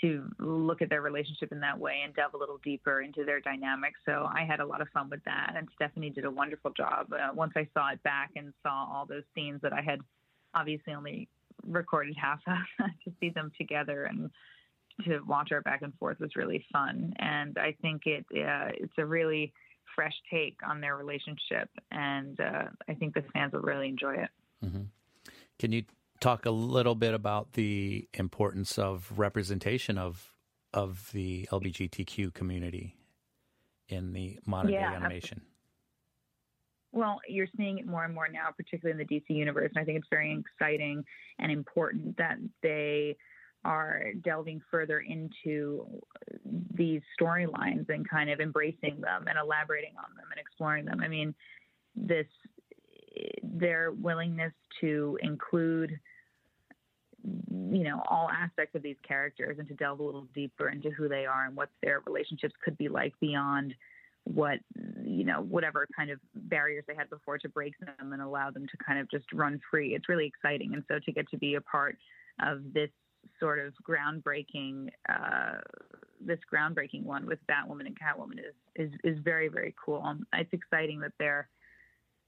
to look at their relationship in that way and delve a little deeper into their dynamics. So I had a lot of fun with that, and Stephanie did a wonderful job. Uh, once I saw it back and saw all those scenes that I had obviously only recorded half of, to see them together and to watch our back and forth was really fun. And I think it uh, it's a really fresh take on their relationship, and uh, I think the fans will really enjoy it. Mm-hmm. Can you talk a little bit about the importance of representation of of the LGBTQ community in the modern yeah, day animation? Well, you're seeing it more and more now, particularly in the DC universe, and I think it's very exciting and important that they are delving further into these storylines and kind of embracing them and elaborating on them and exploring them. I mean, this their willingness to include you know all aspects of these characters and to delve a little deeper into who they are and what their relationships could be like beyond what you know whatever kind of barriers they had before to break them and allow them to kind of just run free it's really exciting and so to get to be a part of this sort of groundbreaking uh, this groundbreaking one with Batwoman and Catwoman is is is very very cool. Um, it's exciting that they're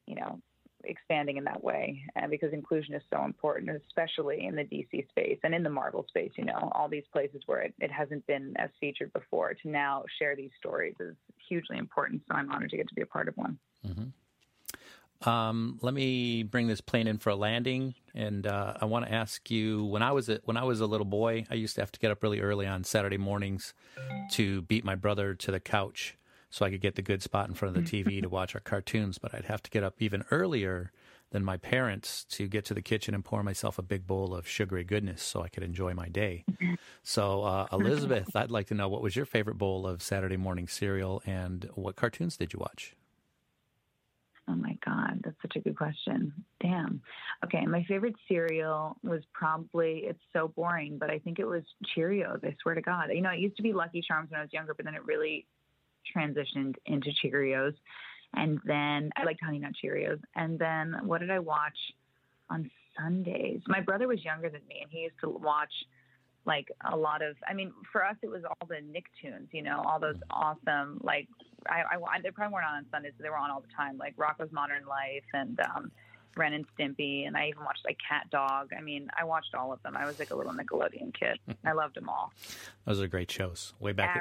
you know expanding in that way and because inclusion is so important especially in the dc space and in the marvel space you know all these places where it, it hasn't been as featured before to now share these stories is hugely important so i'm honored to get to be a part of one mm-hmm. Um, let me bring this plane in for a landing, and uh, I want to ask you when I was a, when I was a little boy, I used to have to get up really early on Saturday mornings to beat my brother to the couch so I could get the good spot in front of the TV to watch our cartoons. But I'd have to get up even earlier than my parents to get to the kitchen and pour myself a big bowl of sugary goodness so I could enjoy my day. So, uh, Elizabeth, I'd like to know what was your favorite bowl of Saturday morning cereal, and what cartoons did you watch? Oh my God, that's such a good question. Damn. Okay, my favorite cereal was probably, it's so boring, but I think it was Cheerios. I swear to God. You know, it used to be Lucky Charms when I was younger, but then it really transitioned into Cheerios. And then I liked Honey Nut Cheerios. And then what did I watch on Sundays? My brother was younger than me, and he used to watch like a lot of i mean for us it was all the nicktoons you know all those awesome like i i they probably weren't on on sundays but they were on all the time like rocko's modern life and um ren and stimpy and i even watched like cat dog i mean i watched all of them i was like a little nickelodeon kid i loved them all Those are great shows. Way back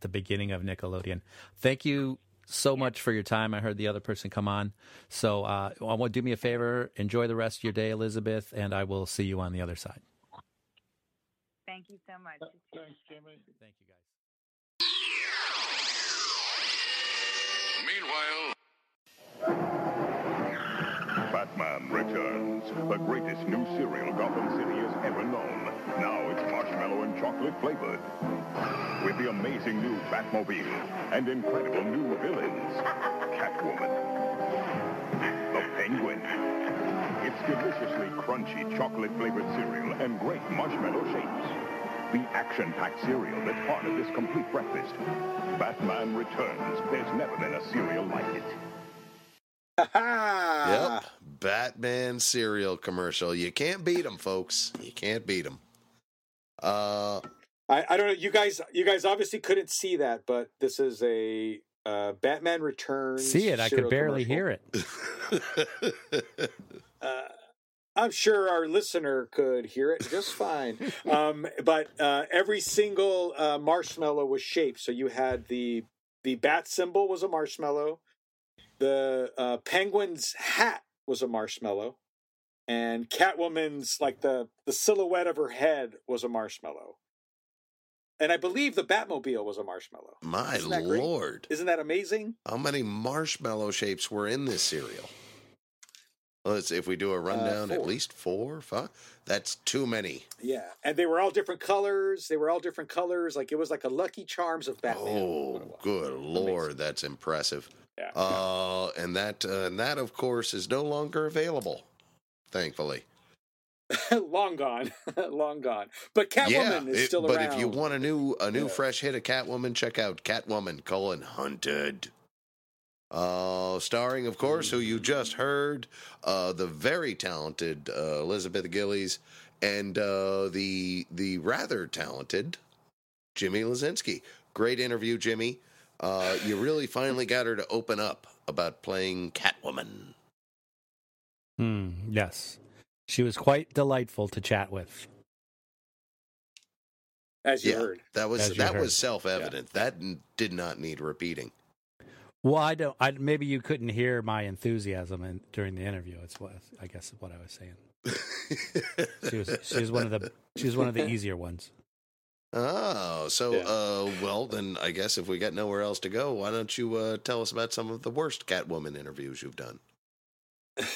the beginning of Nickelodeon. Thank you so much for your time. I heard the other person come on. So uh, I want do me a favor, enjoy the rest of your day, Elizabeth, and I will see you on the other side. thank you so much Thanks, Jimmy. Thank you, guys. Meanwhile, Batman Returns, the greatest new cereal Gotham City has ever known. Now it's marshmallow and chocolate flavored. With the amazing new Batmobile and incredible new villains. Catwoman. The Penguin. It's deliciously crunchy chocolate flavored cereal and great marshmallow shapes. The action-packed cereal that's part of this complete breakfast. Batman Returns. There's never been a cereal like it. Yep. Batman cereal commercial. You can't beat them, folks. You can't beat them. Uh, I, I don't know. You guys, you guys obviously couldn't see that, but this is a uh, Batman Returns. See it? I could barely commercial. hear it. Uh, I'm sure our listener could hear it just fine. um, but uh, every single uh, marshmallow was shaped. So you had the the bat symbol was a marshmallow. The uh, penguin's hat was a marshmallow, and Catwoman's like the the silhouette of her head was a marshmallow. And I believe the Batmobile was a marshmallow. my Isn't lord. Isn't that amazing? How many marshmallow shapes were in this cereal? Let's if we do a rundown, at least four, five. That's too many. Yeah, and they were all different colors. They were all different colors. Like it was like a Lucky Charms of Batman. Oh, good lord, that's impressive. Yeah. Uh, and that uh, and that of course is no longer available. Thankfully, long gone, long gone. But Catwoman yeah. is it- still but around. But if you want a new a new Yeah. fresh hit of Catwoman, check out Catwoman: colon Hunted. Uh, starring, of course, who you just heard, uh, the very talented uh, Elizabeth Gillies, and uh, the the rather talented Jimmy Lazinski. Great interview, Jimmy. Uh, you really finally got her to open up about playing Catwoman. Hmm, yes. She was quite delightful to chat with. as you yeah, heard. that was that heard. was self evident. That did not need repeating. Well, I don't. I, maybe you couldn't hear my enthusiasm in, during the interview. It's what I guess what I was saying. She was. She was one of the. She was one of the easier ones. Oh, so Yeah. uh, well then, I guess if we got nowhere else to go, why don't you uh, tell us about some of the worst Catwoman interviews you've done?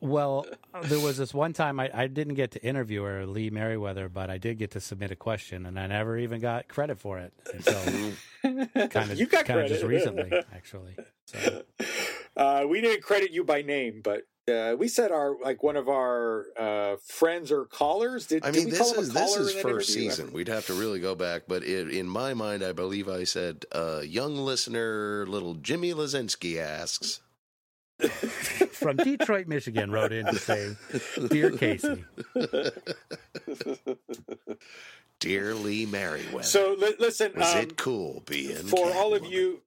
Well, there was this one time I, I didn't get to interview her, Lee Meriwether, but I did get to submit a question, and I never even got credit for it until kind of you got kind credit of just recently, actually. So uh, we didn't credit you by name, but uh, we said our like one of our uh, friends or callers. Did, I did mean, we call this him a is this caller is in that first interview? season. We'd have to really go back, but it, in my mind, I believe I said uh, young listener, little Jimmy Lazinski asks. from Detroit, Michigan, wrote in to say, "Dear Casey, Dear Lee Meriwether, So li- listen, was um, it cool being for all of Catwoman? you,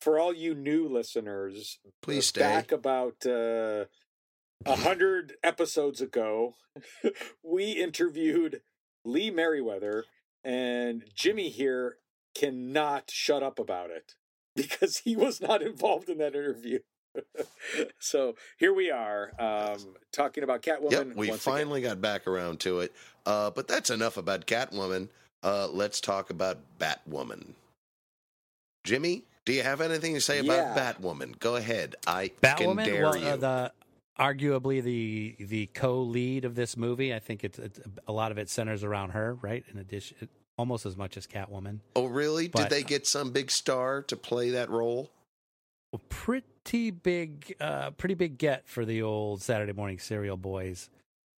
for all you new listeners, Please uh, stay. back about uh, a hundred episodes ago, we interviewed Lee Meriwether, and Jimmy here cannot shut up about it. because he was not involved in that interview. so here we are um, talking about Catwoman. Yep, we once again. finally got back around to it. Uh, but that's enough about Catwoman. Uh, let's talk about Batwoman. Jimmy, do you have anything to say about Batwoman? Go ahead. I can Batwoman, dare well, you. uh, the arguably the the co-lead of this movie. I think it's, it's a lot of it centers around her, right? In addition, almost as much as Catwoman. oh, really? Did they get some big star to play that role? Well, pretty big, uh, pretty big get for the old Saturday morning cereal boys.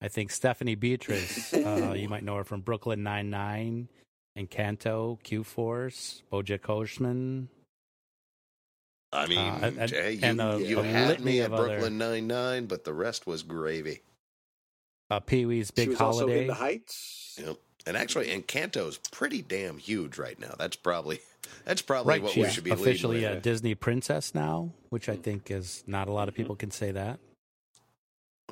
I think Stephanie Beatriz, uh, you might know her from Brooklyn Nine Nine, Encanto, Q Force, BoJack Horseman. I mean, Uh, and- and- hey, you, and a- you a had me at Brooklyn Nine Nine, but the rest was gravy. Uh, Pee Wee's She Big was also Holiday. in the Heights. Yep. And actually, Encanto's pretty damn huge right now. That's probably that's probably right, what she's we should be officially a with. Disney princess now, which I think is not a lot of people can say that.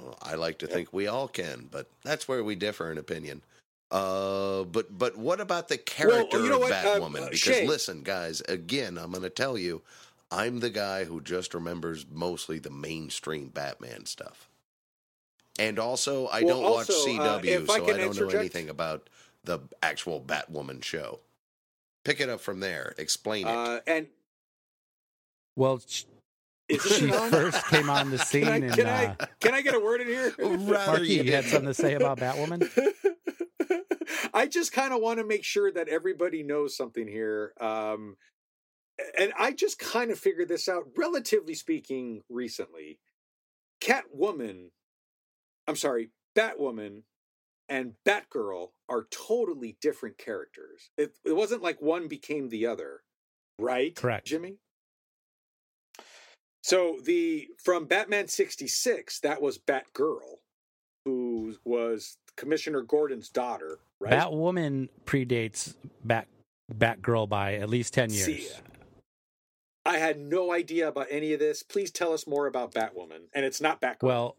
Well, I like to think we all can, but that's where we differ in opinion. Uh, but but what about the character you know of what, uh, Batwoman? uh, because Shea- listen, guys, again, I'm going to tell you, I'm the guy who just remembers mostly the mainstream Batman stuff, and also I Well, don't watch also, uh, CW, if I so I can don't know anything about the actual Batwoman show. Pick it up from there. Explain it. Uh, and Well, sh- she first came on the scene, Can I, and can, uh, I, can I get a word in here? Rather Marke, you you had something to say about Batwoman? I just kind of want to make sure that everybody knows something here. Um, and I just kind of figured this out, relatively speaking, recently. Catwoman, I'm sorry, Batwoman and Batgirl are totally different characters. It, it wasn't like one became the other, right? Correct. Jimmy? So the from Batman 66, that was Batgirl, who was Commissioner Gordon's daughter, right? Batwoman predates Bat Batgirl by at least ten years. See, I had no idea about any of this. Please tell us more about Batwoman. And it's not Batgirl. well,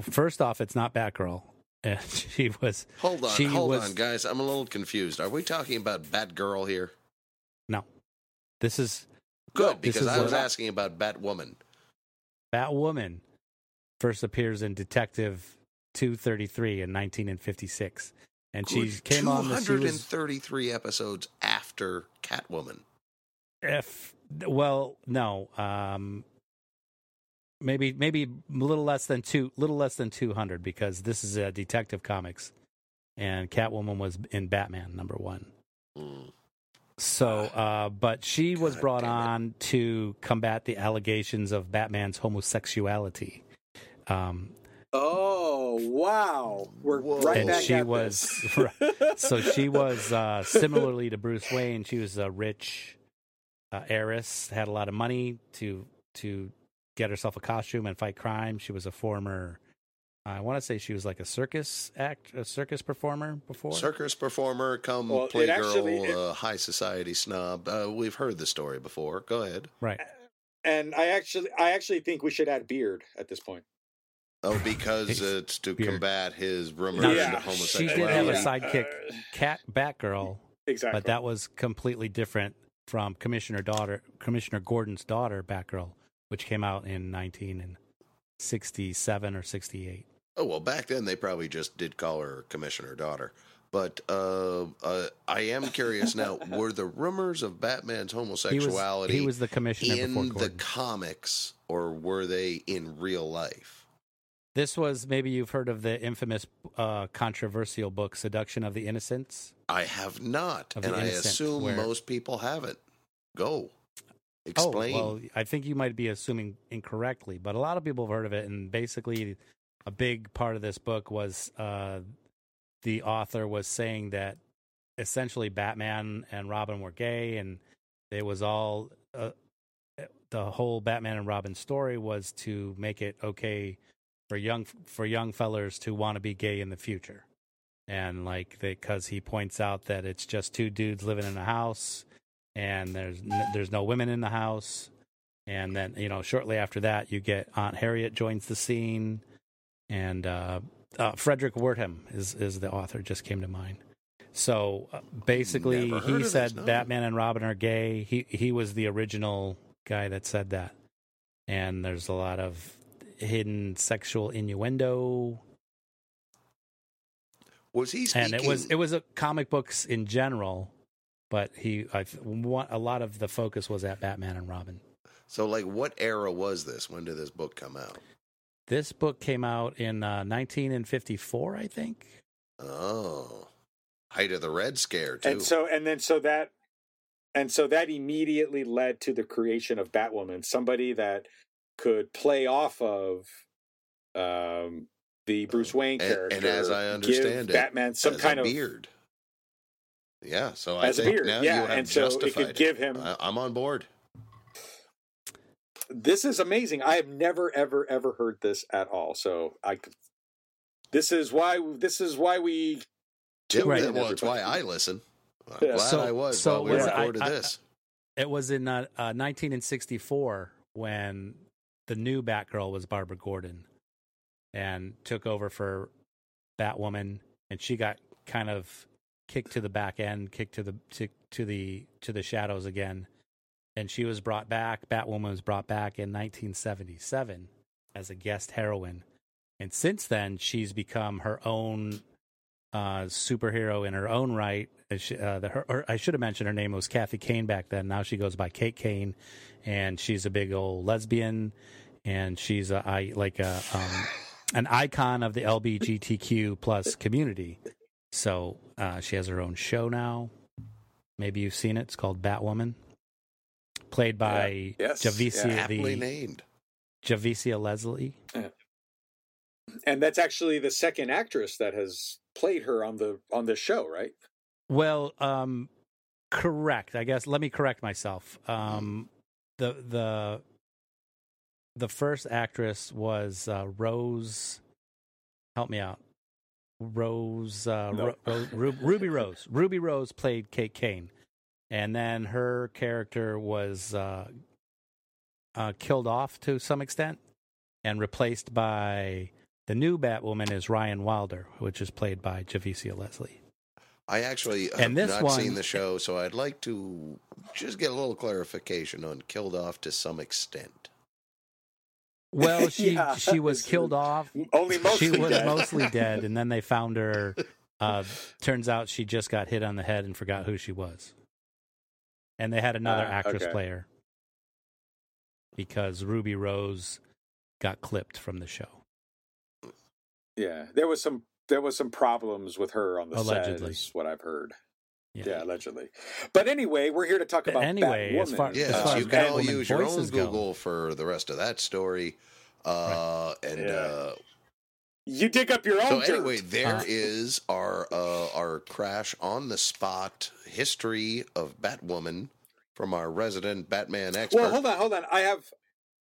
first off, it's not Batgirl. And she was hold on, hold was- on, guys. I'm a little confused. Are we talking about Batgirl here? no. This is Good, This because is I was asking about Batwoman. Batwoman first appears in Detective 233 in 1956. And she Good came on the 233 episodes after Catwoman. if well, no, um maybe maybe a little less than two little less than 200 because this is a detective comics and Catwoman was in Batman number 1. Mm. So, uh, but she was brought on to combat the allegations of Batman's homosexuality. Um, oh, wow. We're Whoa. right and back she at was this. so she was uh, similarly to Bruce Wayne. She was a rich uh, heiress, had a lot of money to to get herself a costume and fight crime. She was a former. I want to say she was like a circus act, a circus performer before. Circus performer, come Well, playgirl, actually- it- uh, high society snob. Uh, we've heard the story before. Go ahead. right. and I actually I actually think we should add beard at this point. Oh, because It's it's to weird. combat his rumors Now, Yeah. of she did have a sidekick, Uh, Cat Batgirl, Exactly. but that was completely different from Commissioner daughter Commissioner Gordon's daughter Batgirl, which came out in 1967 or 68. Oh well, back then they probably just did call her commissioner daughter. But uh, uh, I am curious now: were the rumors of Batman's He was, homosexuality he was the commissioner in the comics, or were they in real life? This was maybe you've heard of the infamous uh, controversial book "Seduction of the Innocents." I have not, and I assume where- most people haven't. Go explain. Oh, well, I think you might be assuming incorrectly, but a lot of people have heard of it. And basically, a big part of this book was uh, the author was saying that essentially Batman and Robin were gay, and it was all uh, the whole Batman and Robin story was to make it okay for young for young fellers to want to be gay in the future. And like, because he points out that it's just two dudes living in a house, and there's n- there's no women in the house. And then you know, shortly after that, you get Aunt Harriet joins the scene, and uh, uh, Fredric Wertham is is the author. Just came to mind. So uh, basically, he of this, said no. Batman and Robin are gay. He he was the original guy that said that, and there's a lot of hidden sexual innuendo, Was he speaking? and it was it was a comic books in general, but he I want a lot of the focus was at Batman and Robin. so, like, what era was this? When did this book come out? This book came out in uh, 1954, I think. Oh, height of the Red Scare too. And so and then so that and so that immediately led to the creation of Batwoman, somebody that could play off of um the Bruce Wayne And- and as I give understand it, Batman some kind a of beard. Yeah, so I As a think beard, now yeah, you have and so it could justified give him- I, I'm on board. this is amazing. I have never ever ever heard this at all. So I this is why this is why we Yeah, tune Right. in, Well, it's why. I listen. I'm Yeah. glad So- I was so while we was- recorded I- this. It was in uh, uh, 1964 when the new Batgirl was Barbara Gordon and took over for Batwoman, and she got kind of kicked to the back end, kicked to the to, to the to the shadows again, and she was brought back. Batwoman was brought back in 1977 as a guest heroine, and since then she's become her own uh, superhero in her own right. Uh, the, her, or I should have mentioned her name was Kathy Kane back then. Now she goes by Kate Kane, and she's a big old lesbian, and she's a I like a um, an icon of the LGBTQ plus community. So uh, she has her own show now. Maybe you've seen it. It's called Batwoman, played by Yes. Javicia Yeah. Aptly the named. Javicia Leslie. and that's actually the second actress that has played her on the on this show, right? Well, um, correct. I guess let me correct myself. Um, the the the first actress was uh, Rose. Help me out. Rose, uh, No. Ro- Ro- Ruby Rose. Ruby Rose played Kate Kane, and then her character was uh, uh, killed off to some extent and replaced by the new Batwoman is Ryan Wilder, which is played by Javicia Leslie. I actually have And this not one- seen the show, so I'd like to just get a little clarification on killed off to some extent. Well, she Yeah. she was killed off. Only mostly she was dead. mostly dead, and then they found her. Uh, turns out she just got hit on the head and forgot who she was. And they had another Ah, actress okay. play her because Ruby Rose got clipped from the show. Yeah, there was some there was some problems with her on the Allegedly. set. Is what I've heard. Yeah. Yeah, allegedly. But anyway, we're here to talk about anyway, Batwoman. as far- Yes, as far you as can all use your own voices go. Google for the rest of that story. Uh, And Yeah. uh, you dig up your so own. dirt. anyway, there Uh, is our uh, our crash on the spot history of Batwoman from our resident Batman expert. well, hold on, hold on. I have,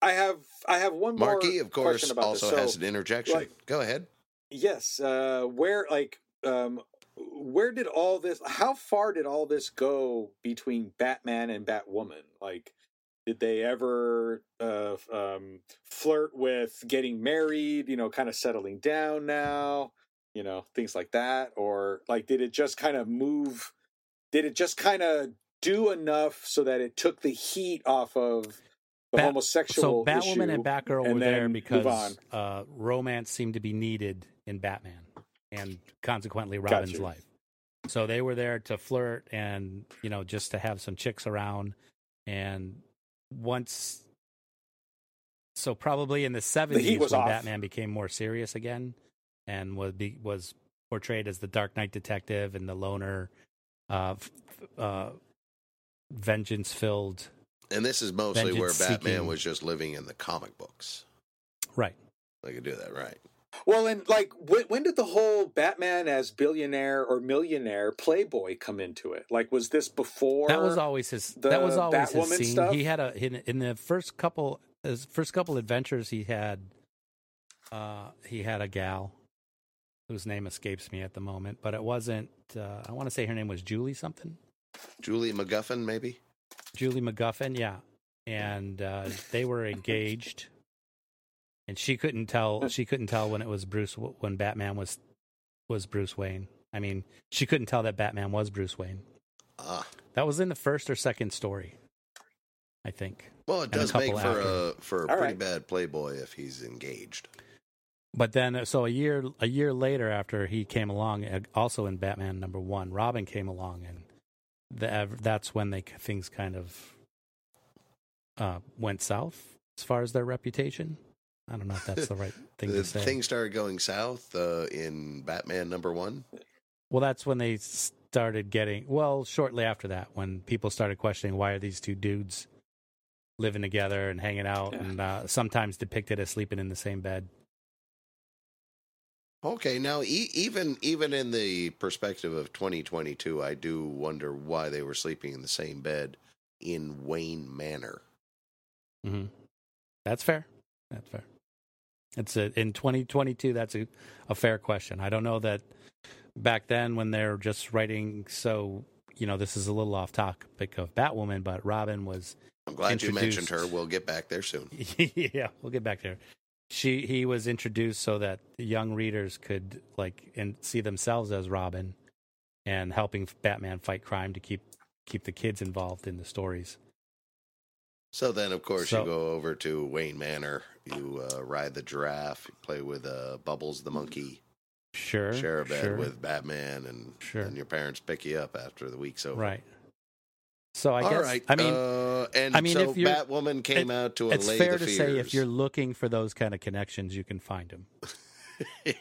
I have, I have one more. Marke, of course, question about also this. has So, an interjection. like- Go ahead. Yes. Uh, where, like, um, where did all this? How far did all this go between Batman and Batwoman? Like, did they ever uh, um, flirt with getting married? You know, kind of settling down now. You know, things like that, or like, did it just kind of move? Did it just kind of do enough so that it took the heat off of the Bat- homosexual So Batwoman and Batgirl and were there because uh, romance seemed to be needed in Batman, and consequently Robin's Gotcha. life. So they were there to flirt and you know just to have some chicks around. And once, so probably in the heat seventies was when off. Batman became more serious again, and was be, was portrayed as the Dark Knight detective and the loner, uh, uh, vengeance filled. And this is mostly where Batman was just living in the comic books. Right. They could do that, right? Well, and like, when, when did the whole Batman as billionaire or millionaire playboy come into it? Like, was this before? that was always his. the That was always his scene. stuff? He had a in, in the first couple his first couple adventures. He had, uh, he had a gal, whose name escapes me at the moment, but it wasn't. Uh, I want to say her name was Julie something. Julie McGuffin, maybe? Julie McGuffin, yeah, and uh, they were engaged, and she couldn't tell. She couldn't tell when it was Bruce when Batman was was Bruce Wayne. I mean, she couldn't tell that Batman was Bruce Wayne. Ah, That was in the first or second story, I think. well, it And a does make for after. a for a All pretty right. bad playboy if he's engaged. But then, uh, so a year a year later, after he came along, uh, also in Batman number one, Robin came along, and the, that's when they things kind of uh, went south as far as their reputation. I don't know if that's the right thing The to say. things started going south uh, in Batman number one. Well, that's when they started getting. Well, shortly after that, when people started questioning why are these two dudes living together and hanging out, Yeah. and uh, sometimes depicted as sleeping in the same bed. Okay, now e- even even in the perspective of 2022, I do wonder why they were sleeping in the same bed in Wayne Manor. hmm That's fair. That's fair. It's a, in 2022. That's a, a fair question. I don't know that back then when they're just writing. So you know, this is a little off topic of Batwoman, but Robin was I'm glad you mentioned her. We'll get back there soon. yeah, we'll get back there. She he was introduced so that young readers could like and see themselves as Robin and helping Batman fight crime to keep keep the kids involved in the stories. So then, of course, So- you go over to Wayne Manor. You uh, ride the giraffe. You play with uh, Bubbles the monkey. Sure, Share a bed sure. with Batman, and Sure. and your parents pick you up after the week's over. right. So I All guess right. I mean uh, and I mean, so if Batwoman came it- out to it's allay fair to fears. say if you're looking for those kind of connections, you can find them.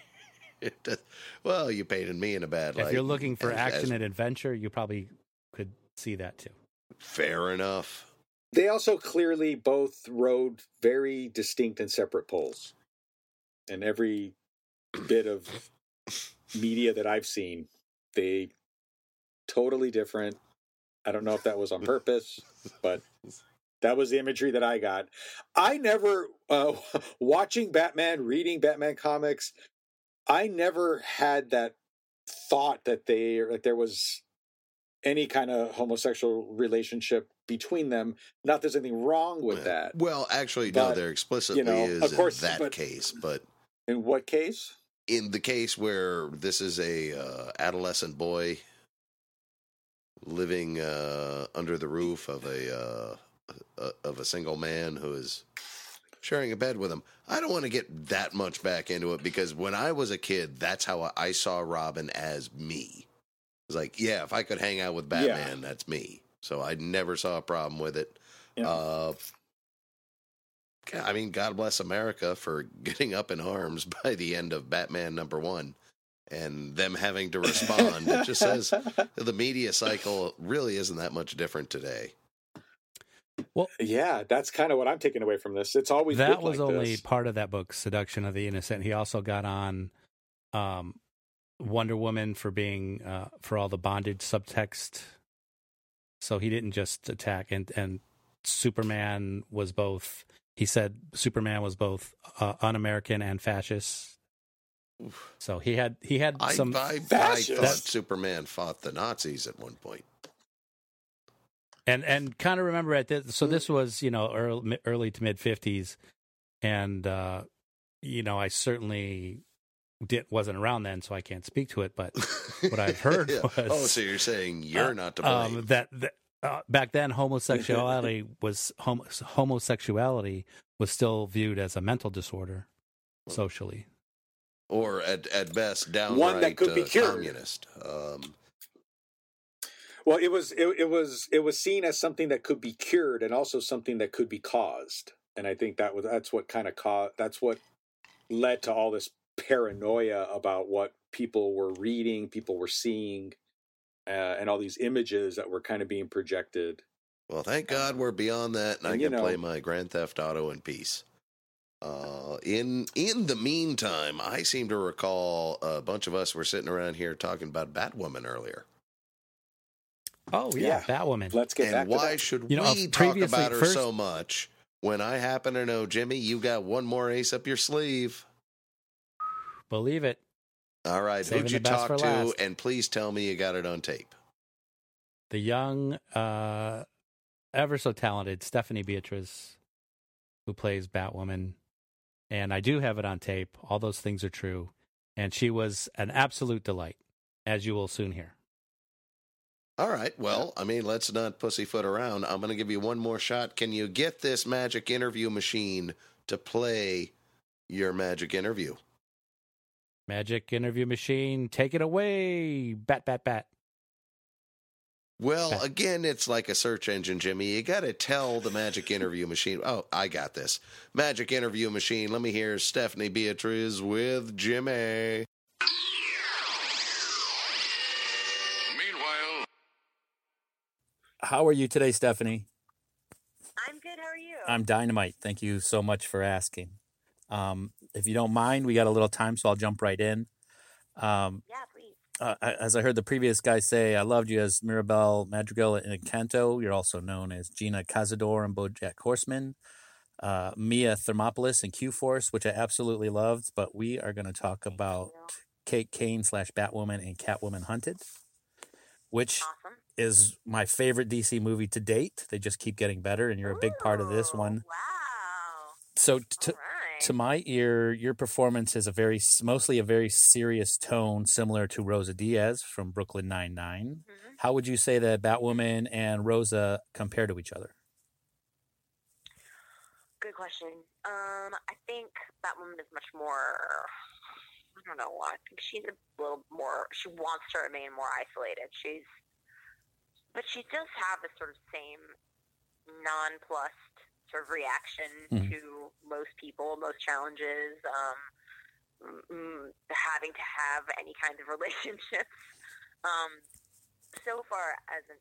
Well, you painted me in a bad light. if you're looking for as- action as- and adventure, you probably could see that too. fair enough. They also clearly both rode very distinct and separate poles. And every bit of media that I've seen, they totally different. I don't know if that was on purpose, but that was the imagery that I got. I never uh watching Batman, reading Batman comics, I never had that thought that they like there was any kind of homosexual relationship between them. Not there's anything wrong with that. Well, actually, no, But, there explicitly you know, is of course, in that but- case, but In what case? in the case where this is a uh, adolescent boy living uh, under the roof of a uh, uh, of a single man who is sharing a bed with him. I don't want to get that much back into it because when I was a kid, that's how I saw Robin as me. It was like, yeah, if I could hang out with Yeah. Batman, that's me. So I never saw a problem with it. Yeah. Uh, I mean, God bless America for getting up in arms by the end of Batman number one and them having to respond. it just says the media cycle really isn't that much different today. Well, yeah, that's kind of what I'm taking away from this. It's always that was like only this. part of that book, Seduction of the Innocent. He also got on um, Wonder Woman for being uh, for all the bondage subtext. So he didn't just attack, and and Superman was both. He said Superman was both uh, un-American and fascist. So he had he had I, some. I, I Fascist. thought Superman fought the Nazis at one point. and and kind of remember at this so this was you know early, early to mid 50s and uh you know i certainly did wasn't around then so i can't speak to it but What I've heard Yeah. was- Oh, so you're saying you're uh, not to blame. um that, that uh, back then homosexuality was homo, homosexuality was still viewed as a mental disorder socially or at, at best, downright One that could be uh, cured. communist. Um, Well, it was it, it was it was seen as something that could be cured and also something that could be caused. And I think that was that's what kind of caused that's what led to all this paranoia about what people were reading, people were seeing, uh, and all these images that were kind of being projected. well, thank God we're beyond that, and I can know- play my Grand Theft Auto in peace. Uh, in in the meantime, I seem to recall a bunch of us were sitting around here talking about Batwoman earlier. oh yeah, Yeah. batwoman Let's get back and to why that. should You know, we talk about her first- so much when I happen to know, Jimmy, you got one more ace up your sleeve? Believe it All right, Saving who'd you talk to? last. And please tell me you got it on tape. the young uh ever so talented stephanie beatriz who plays batwoman and i do have it on tape all those things are true and she was an absolute delight as you will soon hear. All right. Well, I mean, let's not pussyfoot around. I'm going to give you one more shot. Can you get this magic interview machine to play your magic interview? Magic interview machine, take it away. Bat, bat, bat. Well, again, it's like a search engine, Jimmy. You got to tell the magic interview machine. Oh, I got this. Magic interview machine. Let me hear Stephanie Beatriz with Jimmy. Meanwhile, How are you today, Stephanie? I'm good. How are you? I'm dynamite. Thank you so much for asking. Um, if you don't mind, we got a little time, so I'll jump right in. Um, yeah, please. uh, as I heard the previous guy say, I loved you as Mirabel Madrigal in Encanto. You're also known as Gina Cazador in BoJack Horseman. Uh, Mia Thermopolis in Q Force, which I absolutely loved. But we are going to talk about Kate Kane slash Batwoman and Catwoman Hunted, which Awesome. is my favorite DC movie to date. They just keep getting better, and you're a big part of this one. Wow. So, to, right. to my ear, your performance is a very mostly a very serious tone, similar to Rosa Diaz from Brooklyn Nine Nine. Mhm. How would you say that Batwoman and Rosa compare to each other? Good question. Um, I think Batwoman is much more. I don't know. I think she's a little more. She wants to remain more isolated. She's, but she does have the sort of same nonplussed sort of reaction Mhm. to most people, most challenges. Um, having to have any kind of relationships. Um, so far as an,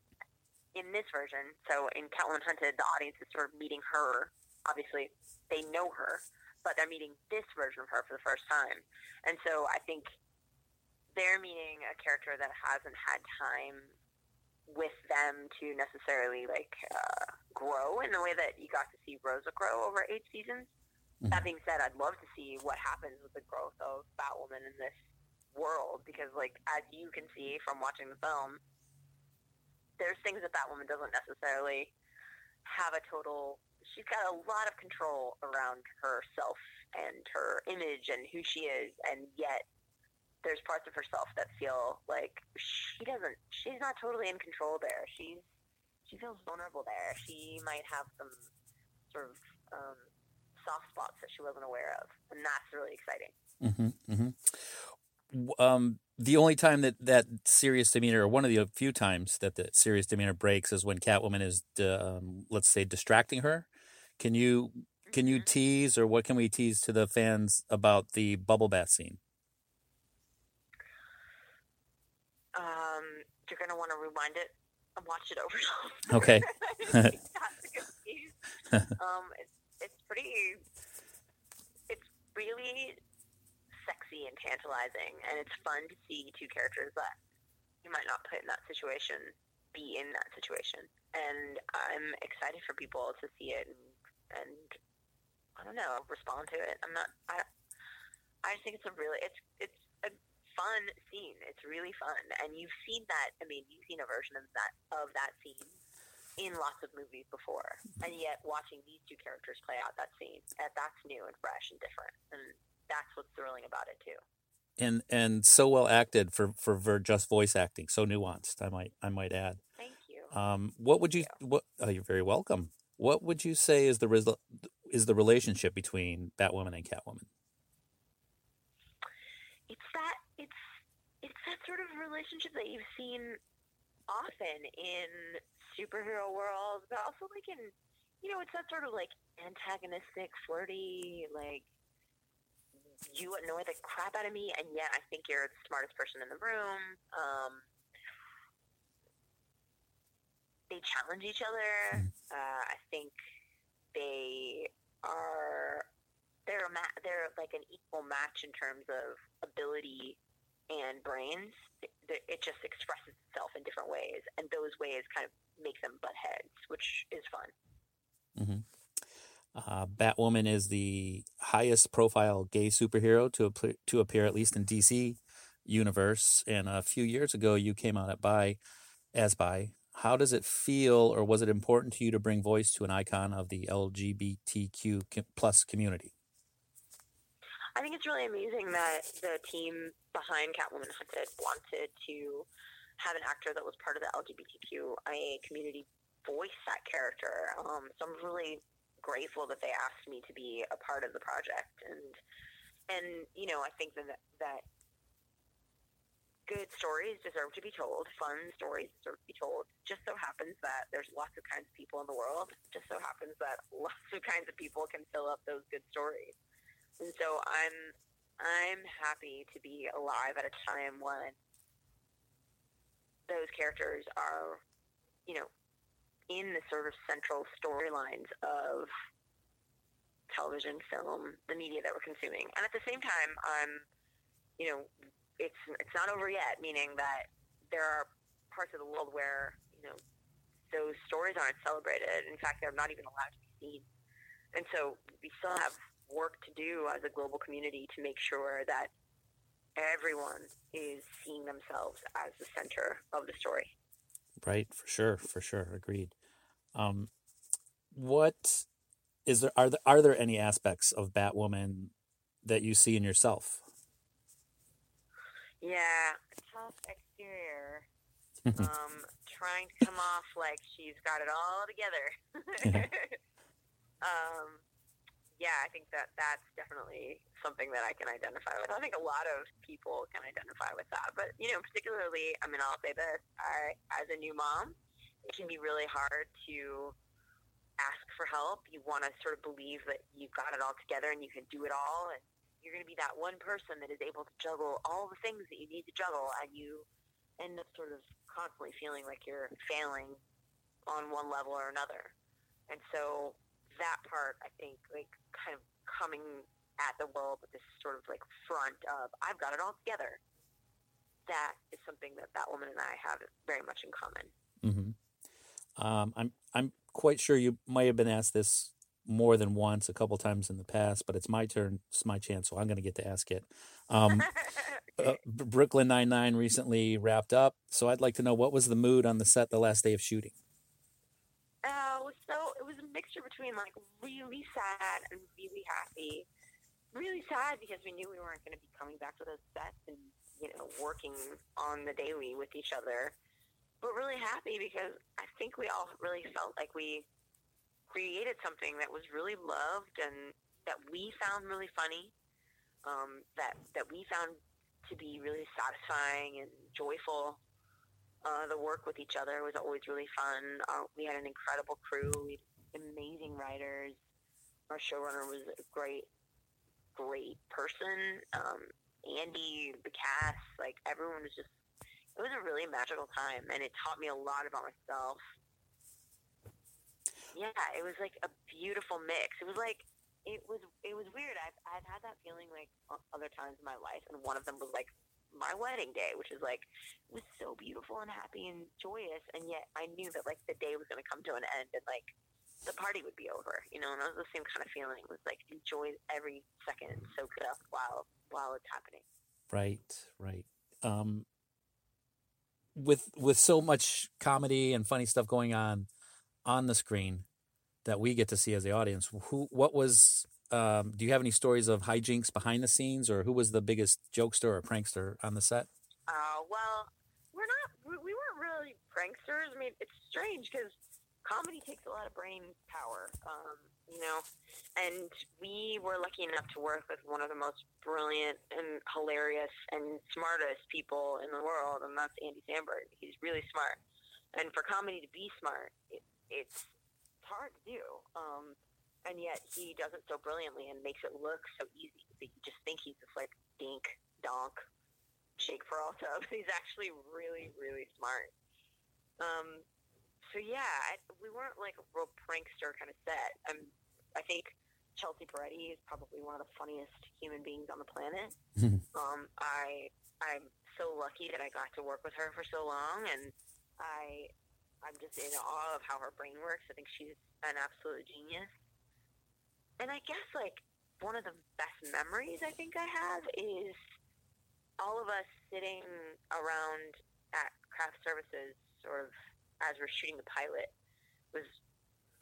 in this version, so in Catwoman Hunted, the audience is sort of meeting her. Obviously, they know her, but they're meeting this version of her for the first time. And so I think they're meeting a character that hasn't had time with them to necessarily like uh, grow in the way that you got to see Rosa grow over eight seasons. Mhm. That being said, I'd love to see what happens with the growth of Batwoman in this world because, like, as you can see from watching the film, there's things that Batwoman doesn't necessarily have a total. She's got a lot of control around herself and her image and who she is, and yet there's parts of herself that feel like she doesn't. She's not totally in control there. She's she feels vulnerable there. She might have some sort of um, soft spots that she wasn't aware of, and that's really exciting. Mm-hmm, mm-hmm. Um, the only time that that serious demeanor, or one of the few times that the serious demeanor breaks, is when Catwoman is, um, let's say, distracting her. Can you can you Mhm. tease, or what can we tease to the fans about the bubble bath scene? You're gonna want to rewind it and watch it over. Okay. That's a good piece. um, it's it's pretty. It's really sexy and tantalizing, and it's fun to see two characters that you might not put in that situation be in that situation. And I'm excited for people to see it and and I don't know respond to it. I'm not. I I just think it's a really it's it's fun scene. It's really fun, and you've seen that. I mean, you've seen a version of that of that scene in lots of movies before, and yet watching these two characters play out that scene, that's new and fresh and different, and that's what's thrilling about it too. And and so well acted for for ver- just voice acting, so nuanced. I might I might add. Thank you. Um, what would you? What? Oh, you're very welcome. What would you say is the result? Is the relationship between Batwoman and Catwoman? it's that it's it's that sort of relationship that you've seen often in superhero worlds, but also like in you know, it's that sort of like antagonistic, flirty, like you annoy the crap out of me, and yet I think you're the smartest person in the room. Um, they challenge each other. Uh, I think they are they're a ma- they're like an equal match in terms of ability and brains. It, just expresses itself in different ways, and those ways kind of make them butt heads, which is fun. hmm Uh, Batwoman is the highest profile gay superhero to appear, to appear at least in DC universe. And a few years ago, you came out at by as by. How does it feel, or was it important to you to bring voice to an icon of the LGBTQ plus community? I think it's really amazing that the team behind Catwoman Hunted wanted to have an actor that was part of the LGBTQIA community voice that character. Um, so I'm really grateful that they asked me to be a part of the project, and and you know I think that that good stories deserve to be told, fun stories deserve to be told. Just so happens that there's lots of kinds of people in the world. Just so happens that lots of kinds of people can fill up those good stories. And so I'm I'm happy to be alive at a time when those characters are, you know, in the sort of central storylines of television, film, the media that we're consuming. And at the same time, I'm, you know, it's it's not over yet. Meaning that there are parts of the world where you know those stories aren't celebrated. In fact, they're not even allowed to be seen. And so we still have work to do as a global community to make sure that everyone is seeing themselves as the center of the story. Right, for sure, for sure, agreed. Um, what is there? Are there are there any aspects of Batwoman that you see in yourself? Yeah, tough exterior. um, trying to come off like she's got it all together. um, yeah, I think that that's definitely something that I can identify with. I think a lot of people can identify with that, but you know, particularly, I mean, I'll say this: I, as a new mom, it can be really hard to ask for help. You want to sort of believe that you've got it all together and you can do it all, and you're going to be that one person that is able to juggle all the things that you need to juggle, and you end up sort of constantly feeling like you're failing on one level or another. And so that part, I think, like kind of coming at the world with this sort of like front of I've got it all together. That is something that that woman and I have very much in common. Mm-hmm. Um, I'm I'm quite sure you might have been asked this more than once, a couple times in the past, but it's my turn. It's my chance, so I'm going to get to ask it. Um, uh, Brooklyn Nine Nine recently wrapped up, so I'd like to know what was the mood on the set the last day of shooting. Oh, so it was a mixture between like really sad and really happy. Really sad because we knew we weren't going to be coming back to those sets and you know working on the daily with each other. But really happy because I think we all really felt like we created something that was really loved and that we found really funny. Um, that that we found to be really satisfying and joyful. Uh, the work with each other was always really fun. Uh, we had an incredible crew, we amazing writers. Our showrunner was a great, great person. Um, Andy, the cast, like everyone was just. It was a really magical time, and it taught me a lot about myself. Yeah, it was like a beautiful mix. It was like it was it was weird. I've I've had that feeling like other times in my life, and one of them was like my wedding day, which is like was so beautiful and happy and joyous, and yet I knew that like the day was going to come to an end, and like the party would be over, you know. And it was the same kind of feeling. It was like enjoy every second and soak it up while while it's happening. Right, right. Um, with with so much comedy and funny stuff going on on the screen that we get to see as the audience, who what was um, do you have any stories of hijinks behind the scenes, or who was the biggest jokester or prankster on the set? Uh, well, we're not. We, we weren't really pranksters. I mean, it's strange because comedy takes a lot of brain power, um, you know. And we were lucky enough to work with one of the most brilliant and hilarious and smartest people in the world, and that's Andy Samberg. He's really smart, and for comedy to be smart, it, it's hard to do. Um, and yet he does it so brilliantly and makes it look so easy that you just think he's this like dink donk Jake Peralta. He's actually really really smart. Um, so yeah, I, we weren't like a real prankster kind of set. Um, I think Chelsea Peretti is probably one of the funniest human beings on the planet. um, I I'm so lucky that I got to work with her for so long, and I I'm just in awe of how her brain works. I think she's an absolute genius. And I guess like one of the best memories I think I have is all of us sitting around at craft services sort of as we're shooting the pilot was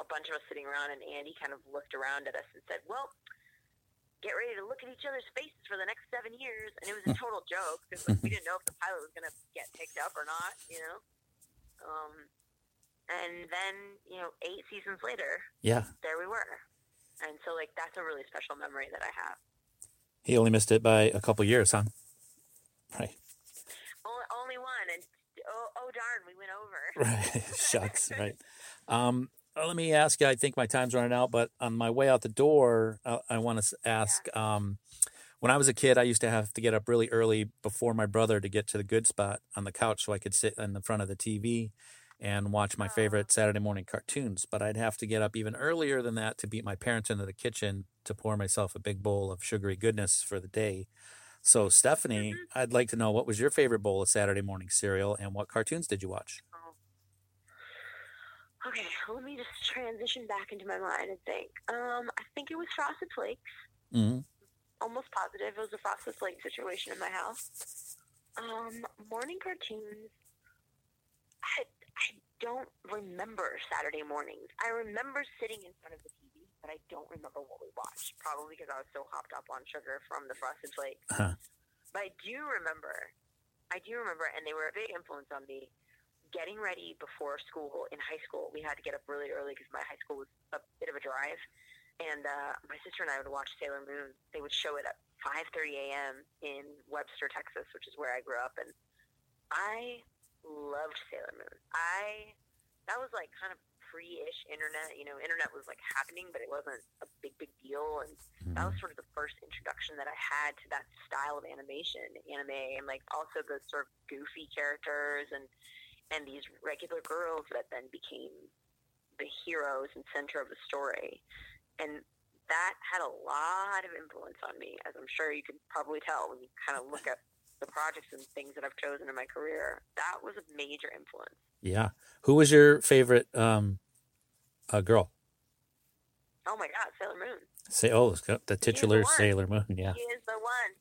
a bunch of us sitting around and Andy kind of looked around at us and said, Well, get ready to look at each other's faces for the next seven years, and it was a total joke because like, we didn't know if the pilot was going to get picked up or not, you know. Um, and then you know, eight seasons later, Yeah. there we were, and so like that's a really special memory that I have. He only missed it by a couple years, huh? Right. Only, only one, and oh, oh darn, we went over. Right. Shucks. Right. Um, uh, let me ask you. I think my time's running out, but on my way out the door, uh, I want to ask. Um, when I was a kid, I used to have to get up really early before my brother to get to the good spot on the couch so I could sit in the front of the TV and watch my favorite Saturday morning cartoons. But I'd have to get up even earlier than that to beat my parents into the kitchen to pour myself a big bowl of sugary goodness for the day. So, Stephanie, I'd like to know what was your favorite bowl of Saturday morning cereal and what cartoons did you watch? Okay, let me just transition back into my mind and think. Um, I think it was Frosted Flakes. Mm-hmm. Almost positive it was a Frosted Flakes situation in my house. Um, morning cartoons. I, I don't remember Saturday mornings. I remember sitting in front of the TV, but I don't remember what we watched. Probably because I was so hopped up on sugar from the Frosted Flakes. Huh. But I do remember, I do remember, and they were a big influence on me. Getting ready before school in high school, we had to get up really early because my high school was a bit of a drive, and uh, my sister and I would watch Sailor Moon. They would show it at 5:30 a.m. in Webster, Texas, which is where I grew up, and I loved Sailor Moon. I that was like kind of pre-ish internet. You know, internet was like happening, but it wasn't a big big deal, and that was sort of the first introduction that I had to that style of animation, anime, and like also the sort of goofy characters and and these regular girls that then became the heroes and center of the story, and that had a lot of influence on me, as I'm sure you can probably tell when you kind of look at the projects and things that I've chosen in my career. That was a major influence. Yeah. Who was your favorite um, uh, girl? Oh my God, Sailor Moon. Say, oh, the titular one. Sailor Moon. Yeah. He is the one.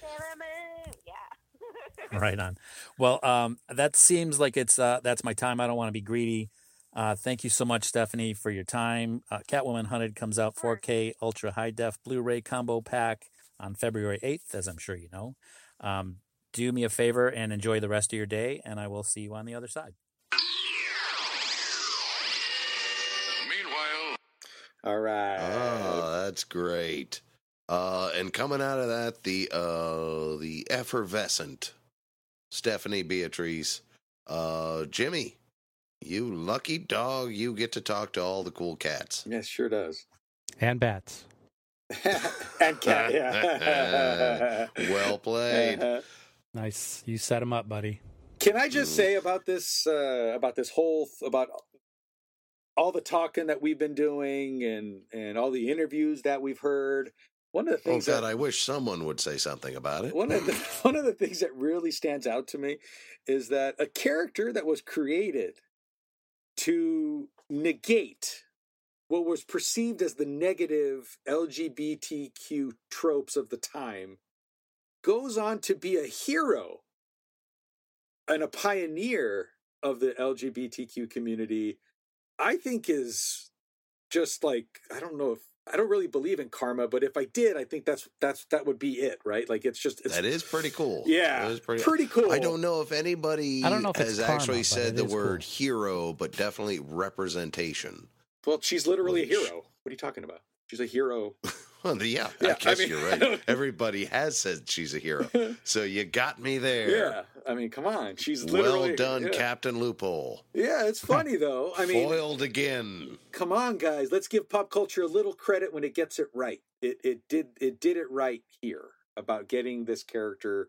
Sailor Moon. Yeah. right on. Well, um, that seems like it's uh, that's my time. I don't want to be greedy. Uh, thank you so much, Stephanie, for your time. Uh, Catwoman Hunted comes out 4K Ultra High Def Blu-ray combo pack on February 8th, as I'm sure you know. Um, do me a favor and enjoy the rest of your day, and I will see you on the other side. All right. Oh, that's great. Uh, and coming out of that, the uh, the effervescent Stephanie Beatriz, uh, Jimmy, you lucky dog, you get to talk to all the cool cats. Yes, sure does. And bats. and cat. Yeah. well played. Nice. You set him up, buddy. Can I just say about this uh, about this whole about all the talking that we've been doing and and all the interviews that we've heard? One of the things. Oh things God, that I wish someone would say something about it. one of the one of the things that really stands out to me is that a character that was created to negate what was perceived as the negative LGBTQ tropes of the time goes on to be a hero and a pioneer of the LGBTQ community, I think is just like I don't know if I don't really believe in karma, but if I did, I think that's that's that would be it, right? Like it's just it's, that is pretty cool. Yeah, That is pretty, pretty cool. I don't know if anybody I don't know if has karma, actually said the is word hero, but definitely representation. Well, she's literally a hero. What are you talking about? She's a hero. Well, yeah, Yeah, I I guess mean, you're right. Everybody has said she's a hero, so you got me there. Yeah, I mean, come on, she's literally Well done, yeah. Captain Loophole. Yeah, it's funny though. I mean, Foiled again. come on, guys, let's give pop culture a little credit when it gets it right. It it did it did it right here about getting this character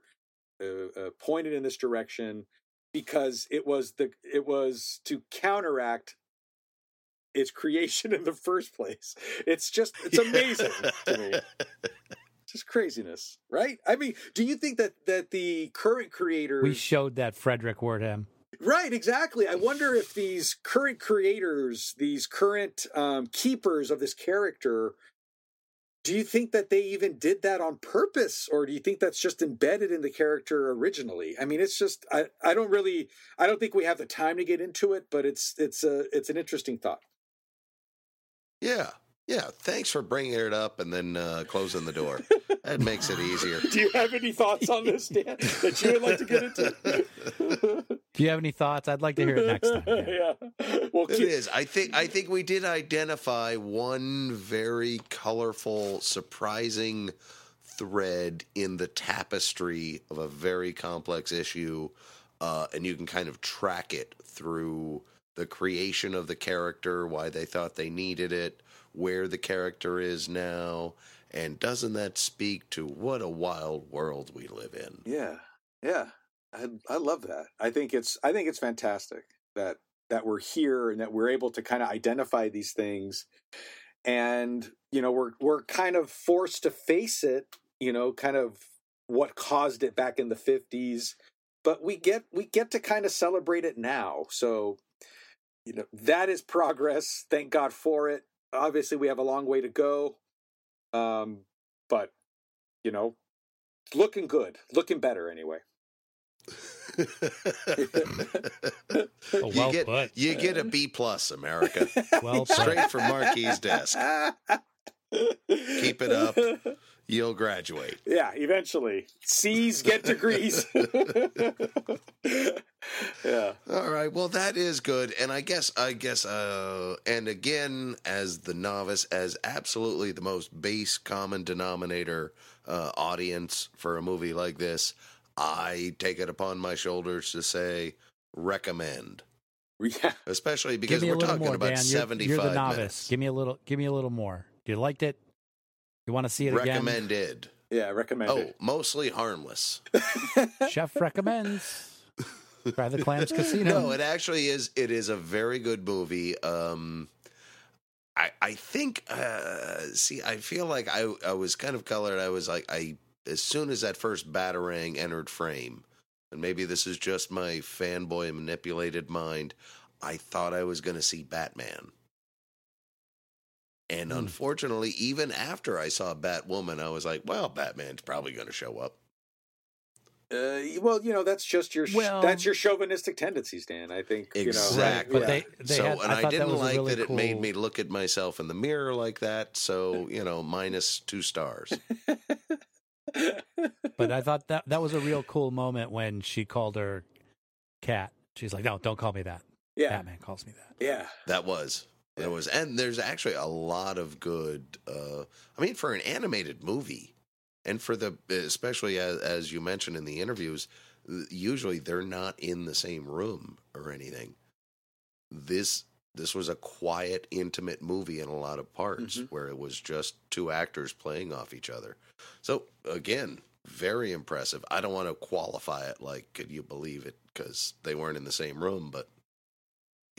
uh, uh, pointed in this direction because it was the it was to counteract its creation in the first place. It's just it's amazing to me. Just craziness, right? I mean, do you think that that the current creators We showed that Fredric Wertham. Right, exactly. I wonder if these current creators, these current um, keepers of this character, do you think that they even did that on purpose, or do you think that's just embedded in the character originally? I mean, it's just I, I don't really I don't think we have the time to get into it, but it's it's a it's an interesting thought. Yeah, Yeah, thanks for bringing it up and then uh, closing the door. That makes it easier. Do you have any thoughts on this, Dan, that you would like to get into? Do you have any thoughts? I'd like to hear it next time. Dan. yeah. Well, It keep- is. I think. I think we did identify one very colorful, surprising thread in the tapestry of a very complex issue, uh, and you can kind of track it through the creation of the character, why they thought they needed it, where the character is now, and doesn't that speak to what a wild world we live in? Yeah, yeah, I I love that. I think it's I think it's fantastic that that we're here and that we're able to kind of identify these things, and you know we're we're kind of forced to face it. You know, kind of what caused it back in the fifties, but we get we get to kind of celebrate it now. So, you know, that is progress. Thank God for it. Obviously, we have a long way to go, um, but you know, looking good, looking better anyway. Oh, well you get put. you get a B plus, America. Well put. Straight from Marke's desk. Keep it up. You'll graduate. Yeah, eventually. C's get degrees. yeah. All right. Well, that is good. And I guess, I guess, uh, and again, as the novice, as absolutely the most base common denominator uh, audience for a movie like this, I take it upon my shoulders to say recommend. Yeah. Especially because we're talking more, about Dan. You're, 75 you're the novice. minutes. Give me a little. Give me a little more. You liked it? You want to see it again? Recommended. Yeah, recommend Oh, mostly harmless. Chef recommends. Try the Clams Casino. No, it actually is. It is a very good movie. Um, I I think. Uh, see, I feel like I I was kind of colored. I was like I as soon as that first batarang entered frame, and maybe this is just my fanboy manipulated mind. I thought I was going to see Batman. And Hmm. unfortunately, even after I saw Batwoman, I was like, "Well, Batman's probably going to show up." Uh, well, you know that's just your sh- Well- that's your chauvinistic tendencies, Dan. I think you know. Exactly. But they- they so, had- and I I, didn't was a like really that it made me look at myself in the mirror like that. So, you know, minus two stars. But I thought that that was a real cool moment when she called her cat. She's like, "No, don't call me that." Yeah. Batman calls me that. Yeah. That was. There was, and there's actually a lot of good. Uh, I mean, for an animated movie, and for the especially as, as you mentioned in the interviews, usually they're not in the same room or anything. This this was a quiet, intimate movie in a lot of parts Mhm. where it was just two actors playing off each other. So again, very impressive. I don't want to qualify it like could you believe it because they weren't in the same room, but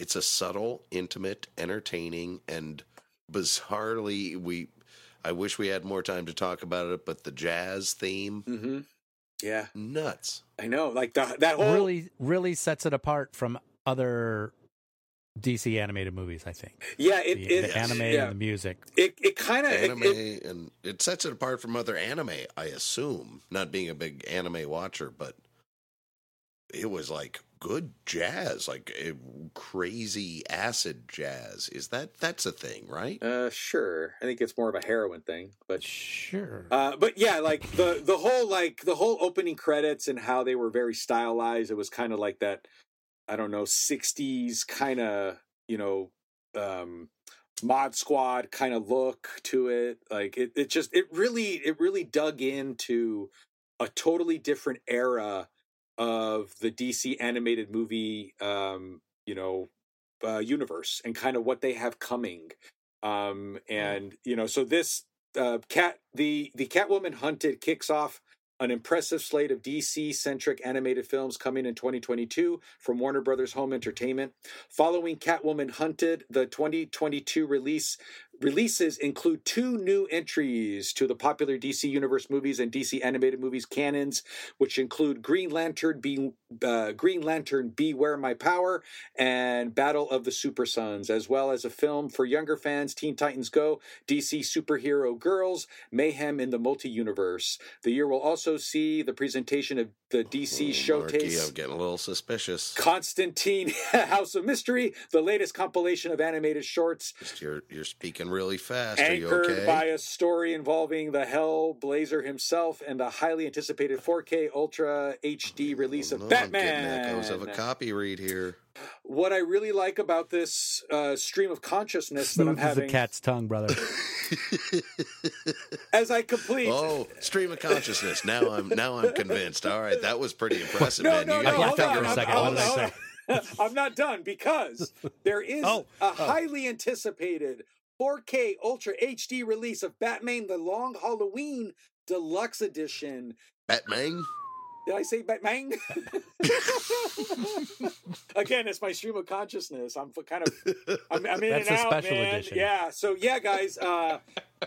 it's a subtle, intimate, entertaining, and bizarrely we. I wish we had more time to talk about it, but the jazz theme, Mm-hmm. Yeah, nuts. I know. Like the, that whole. Really, really sets it apart from other DC animated movies. I think Yeah, it the, it the anime yeah. and the music. It it kind of Anime, it, and it sets it apart from other anime. I assume, not being a big anime watcher, but it was like good jazz, like crazy acid jazz. Is that that's a thing, right? Uh, sure. I think it's more of a heroin thing, but Sure. Uh, but yeah, like the the whole like the whole opening credits and how they were very stylized. It was kind of like that, I don't know, '60s kind of you know, um, mod squad kind of look to it. Like it, it just it really it really dug into a totally different era of the DC animated movie, um, you know, uh, universe and kind of what they have coming. Um, and you know, so this uh, cat the the Catwoman Hunted kicks off an impressive slate of DC centric animated films coming in 2022 from Warner Brothers Home Entertainment. Following Catwoman Hunted, the 2022 release releases include two new entries to the popular DC Universe movies and DC animated movies canons, which include Green Lantern, Be, uh, Green Lantern, Beware My Power, and Battle of the Super Sons, as well as a film for younger fans, Teen Titans Go, DC Superhero Girls, Mayhem in the Multi-Universe. The year will also see the presentation of the DC Marky, showcase. I'm getting a little suspicious. Constantine House of Mystery, the latest compilation of animated shorts. You're you're speaking really fast. Are you Anchored okay? by a story involving the Hellblazer himself and the highly anticipated 4K Ultra HD release of No, I'm Batman. echoes of a copy read here. What I really like about this uh, stream of consciousness that I'm Smooth as a cat's tongue, brother. as I complete. Oh, stream of consciousness. Now I'm now I'm convinced. All right, that was pretty impressive, no, man. no, you no, got hold your on. finger second. hold I on, say? hold on. I'm not done because there is Oh, a highly anticipated 4K Ultra HD release of Batman: The Long Halloween Deluxe Edition. Batman. Did I say Batman? Again, it's my stream of consciousness. I'm kind of, I'm, I'm in That's and a out, special man. edition. Yeah. So yeah, guys, uh,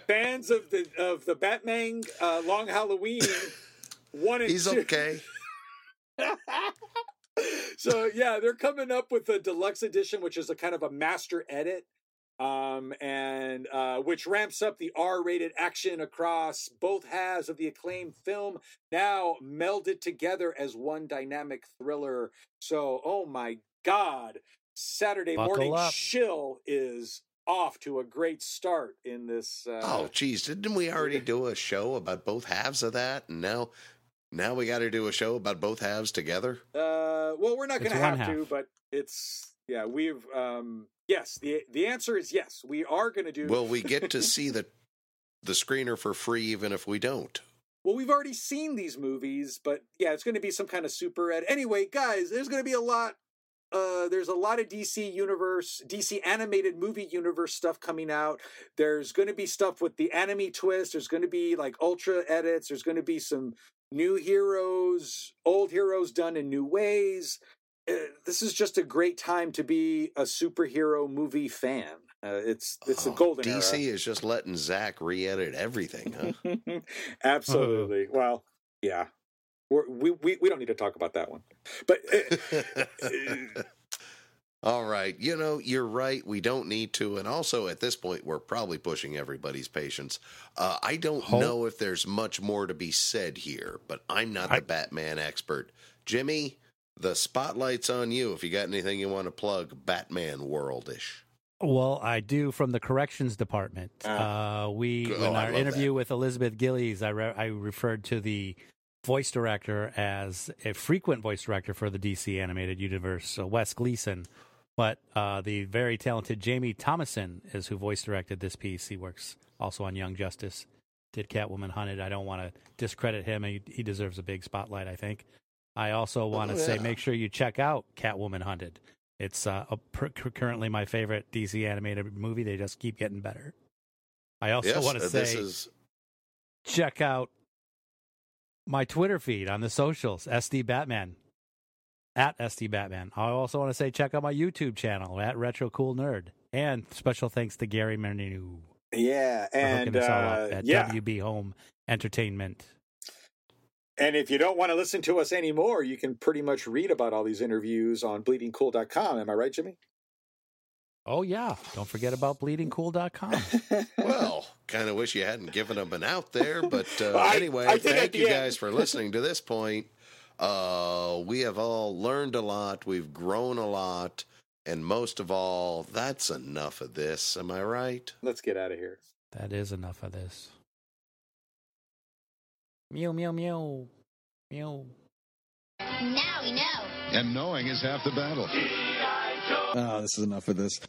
fans of the of the Batman uh, Long Halloween one and He's two. okay. so yeah, they're coming up with a deluxe edition, which is a kind of a master edit, um, and uh, which ramps up the R-rated action across both halves of the acclaimed film, now melded together as one dynamic thriller. So, oh my God, Saturday Buckle morning up. shill is off to a great start in this. Uh, Oh, geez, didn't we already do a show about both halves of that? And now, now we got to do a show about both halves together. Uh, well, we're not going to one have to, but it's yeah. We've um, yes. the The answer is yes. We are going to do. Will we get to see the the screener for free, even if we don't? well, we've already seen these movies, but yeah, it's going to be some kind of super ed. Anyway, guys, there's going to be a lot. Uh, there's a lot of DC universe, DC animated movie universe stuff coming out. There's going to be stuff with the anime twist. There's going to be like ultra edits. There's going to be some new heroes, old heroes done in new ways. Uh, this is just a great time to be a superhero movie fan. Uh, it's it's a Oh, golden DC era. is just letting Zach re-edit everything, huh? Absolutely. Well, yeah. We're, we we we don't need to talk about that one. But uh, All right. You know, you're right. We don't need to. And also, at this point, we're probably pushing everybody's patience. Uh, I don't Hope- know if there's much more to be said here, but I'm not I- the Batman expert. Jimmy, the spotlight's on you if you got anything you want to plug Batman worldish. Well, I do from the corrections department. Ah. Uh, we Oh, in our interview with Elizabeth Gillies, I re- I referred to the voice director as a frequent voice director for the DC animated universe, so Wes Gleason. But uh, the very talented Jamie Thomason is who voice directed this piece. He works also on Young Justice, did Catwoman Hunted. I don't want to discredit him. He, he deserves a big spotlight, I think. I also want to Oh, say yeah. make sure you check out Catwoman Hunted. It's uh, a, per, currently my favorite DC animated movie. They just keep getting better. I also yes, want uh, to say is check out my Twitter feed on the socials, SD Batman, at SD Batman. I also want to say check out my YouTube channel at Retro Cool Nerd, and special thanks to Gary Miereanu yeah, and us all uh, up at yeah, WB Home Entertainment. And if you don't want to listen to us anymore, you can pretty much read about all these interviews on bleedingcool.com. Am I right, Jimmy? Oh yeah, don't forget about BleedingCool.com. well, kind of wish you hadn't given them an out there, but uh, I- anyway, I thank you end. guys for listening to this point. Uh, we have all learned a lot, we've grown a lot, and most of all, that's enough of this. Am I right? Let's get out of here. that is enough of this. Meow meow meow meow. Now we know. And knowing is half the battle. Oh, this is enough of this.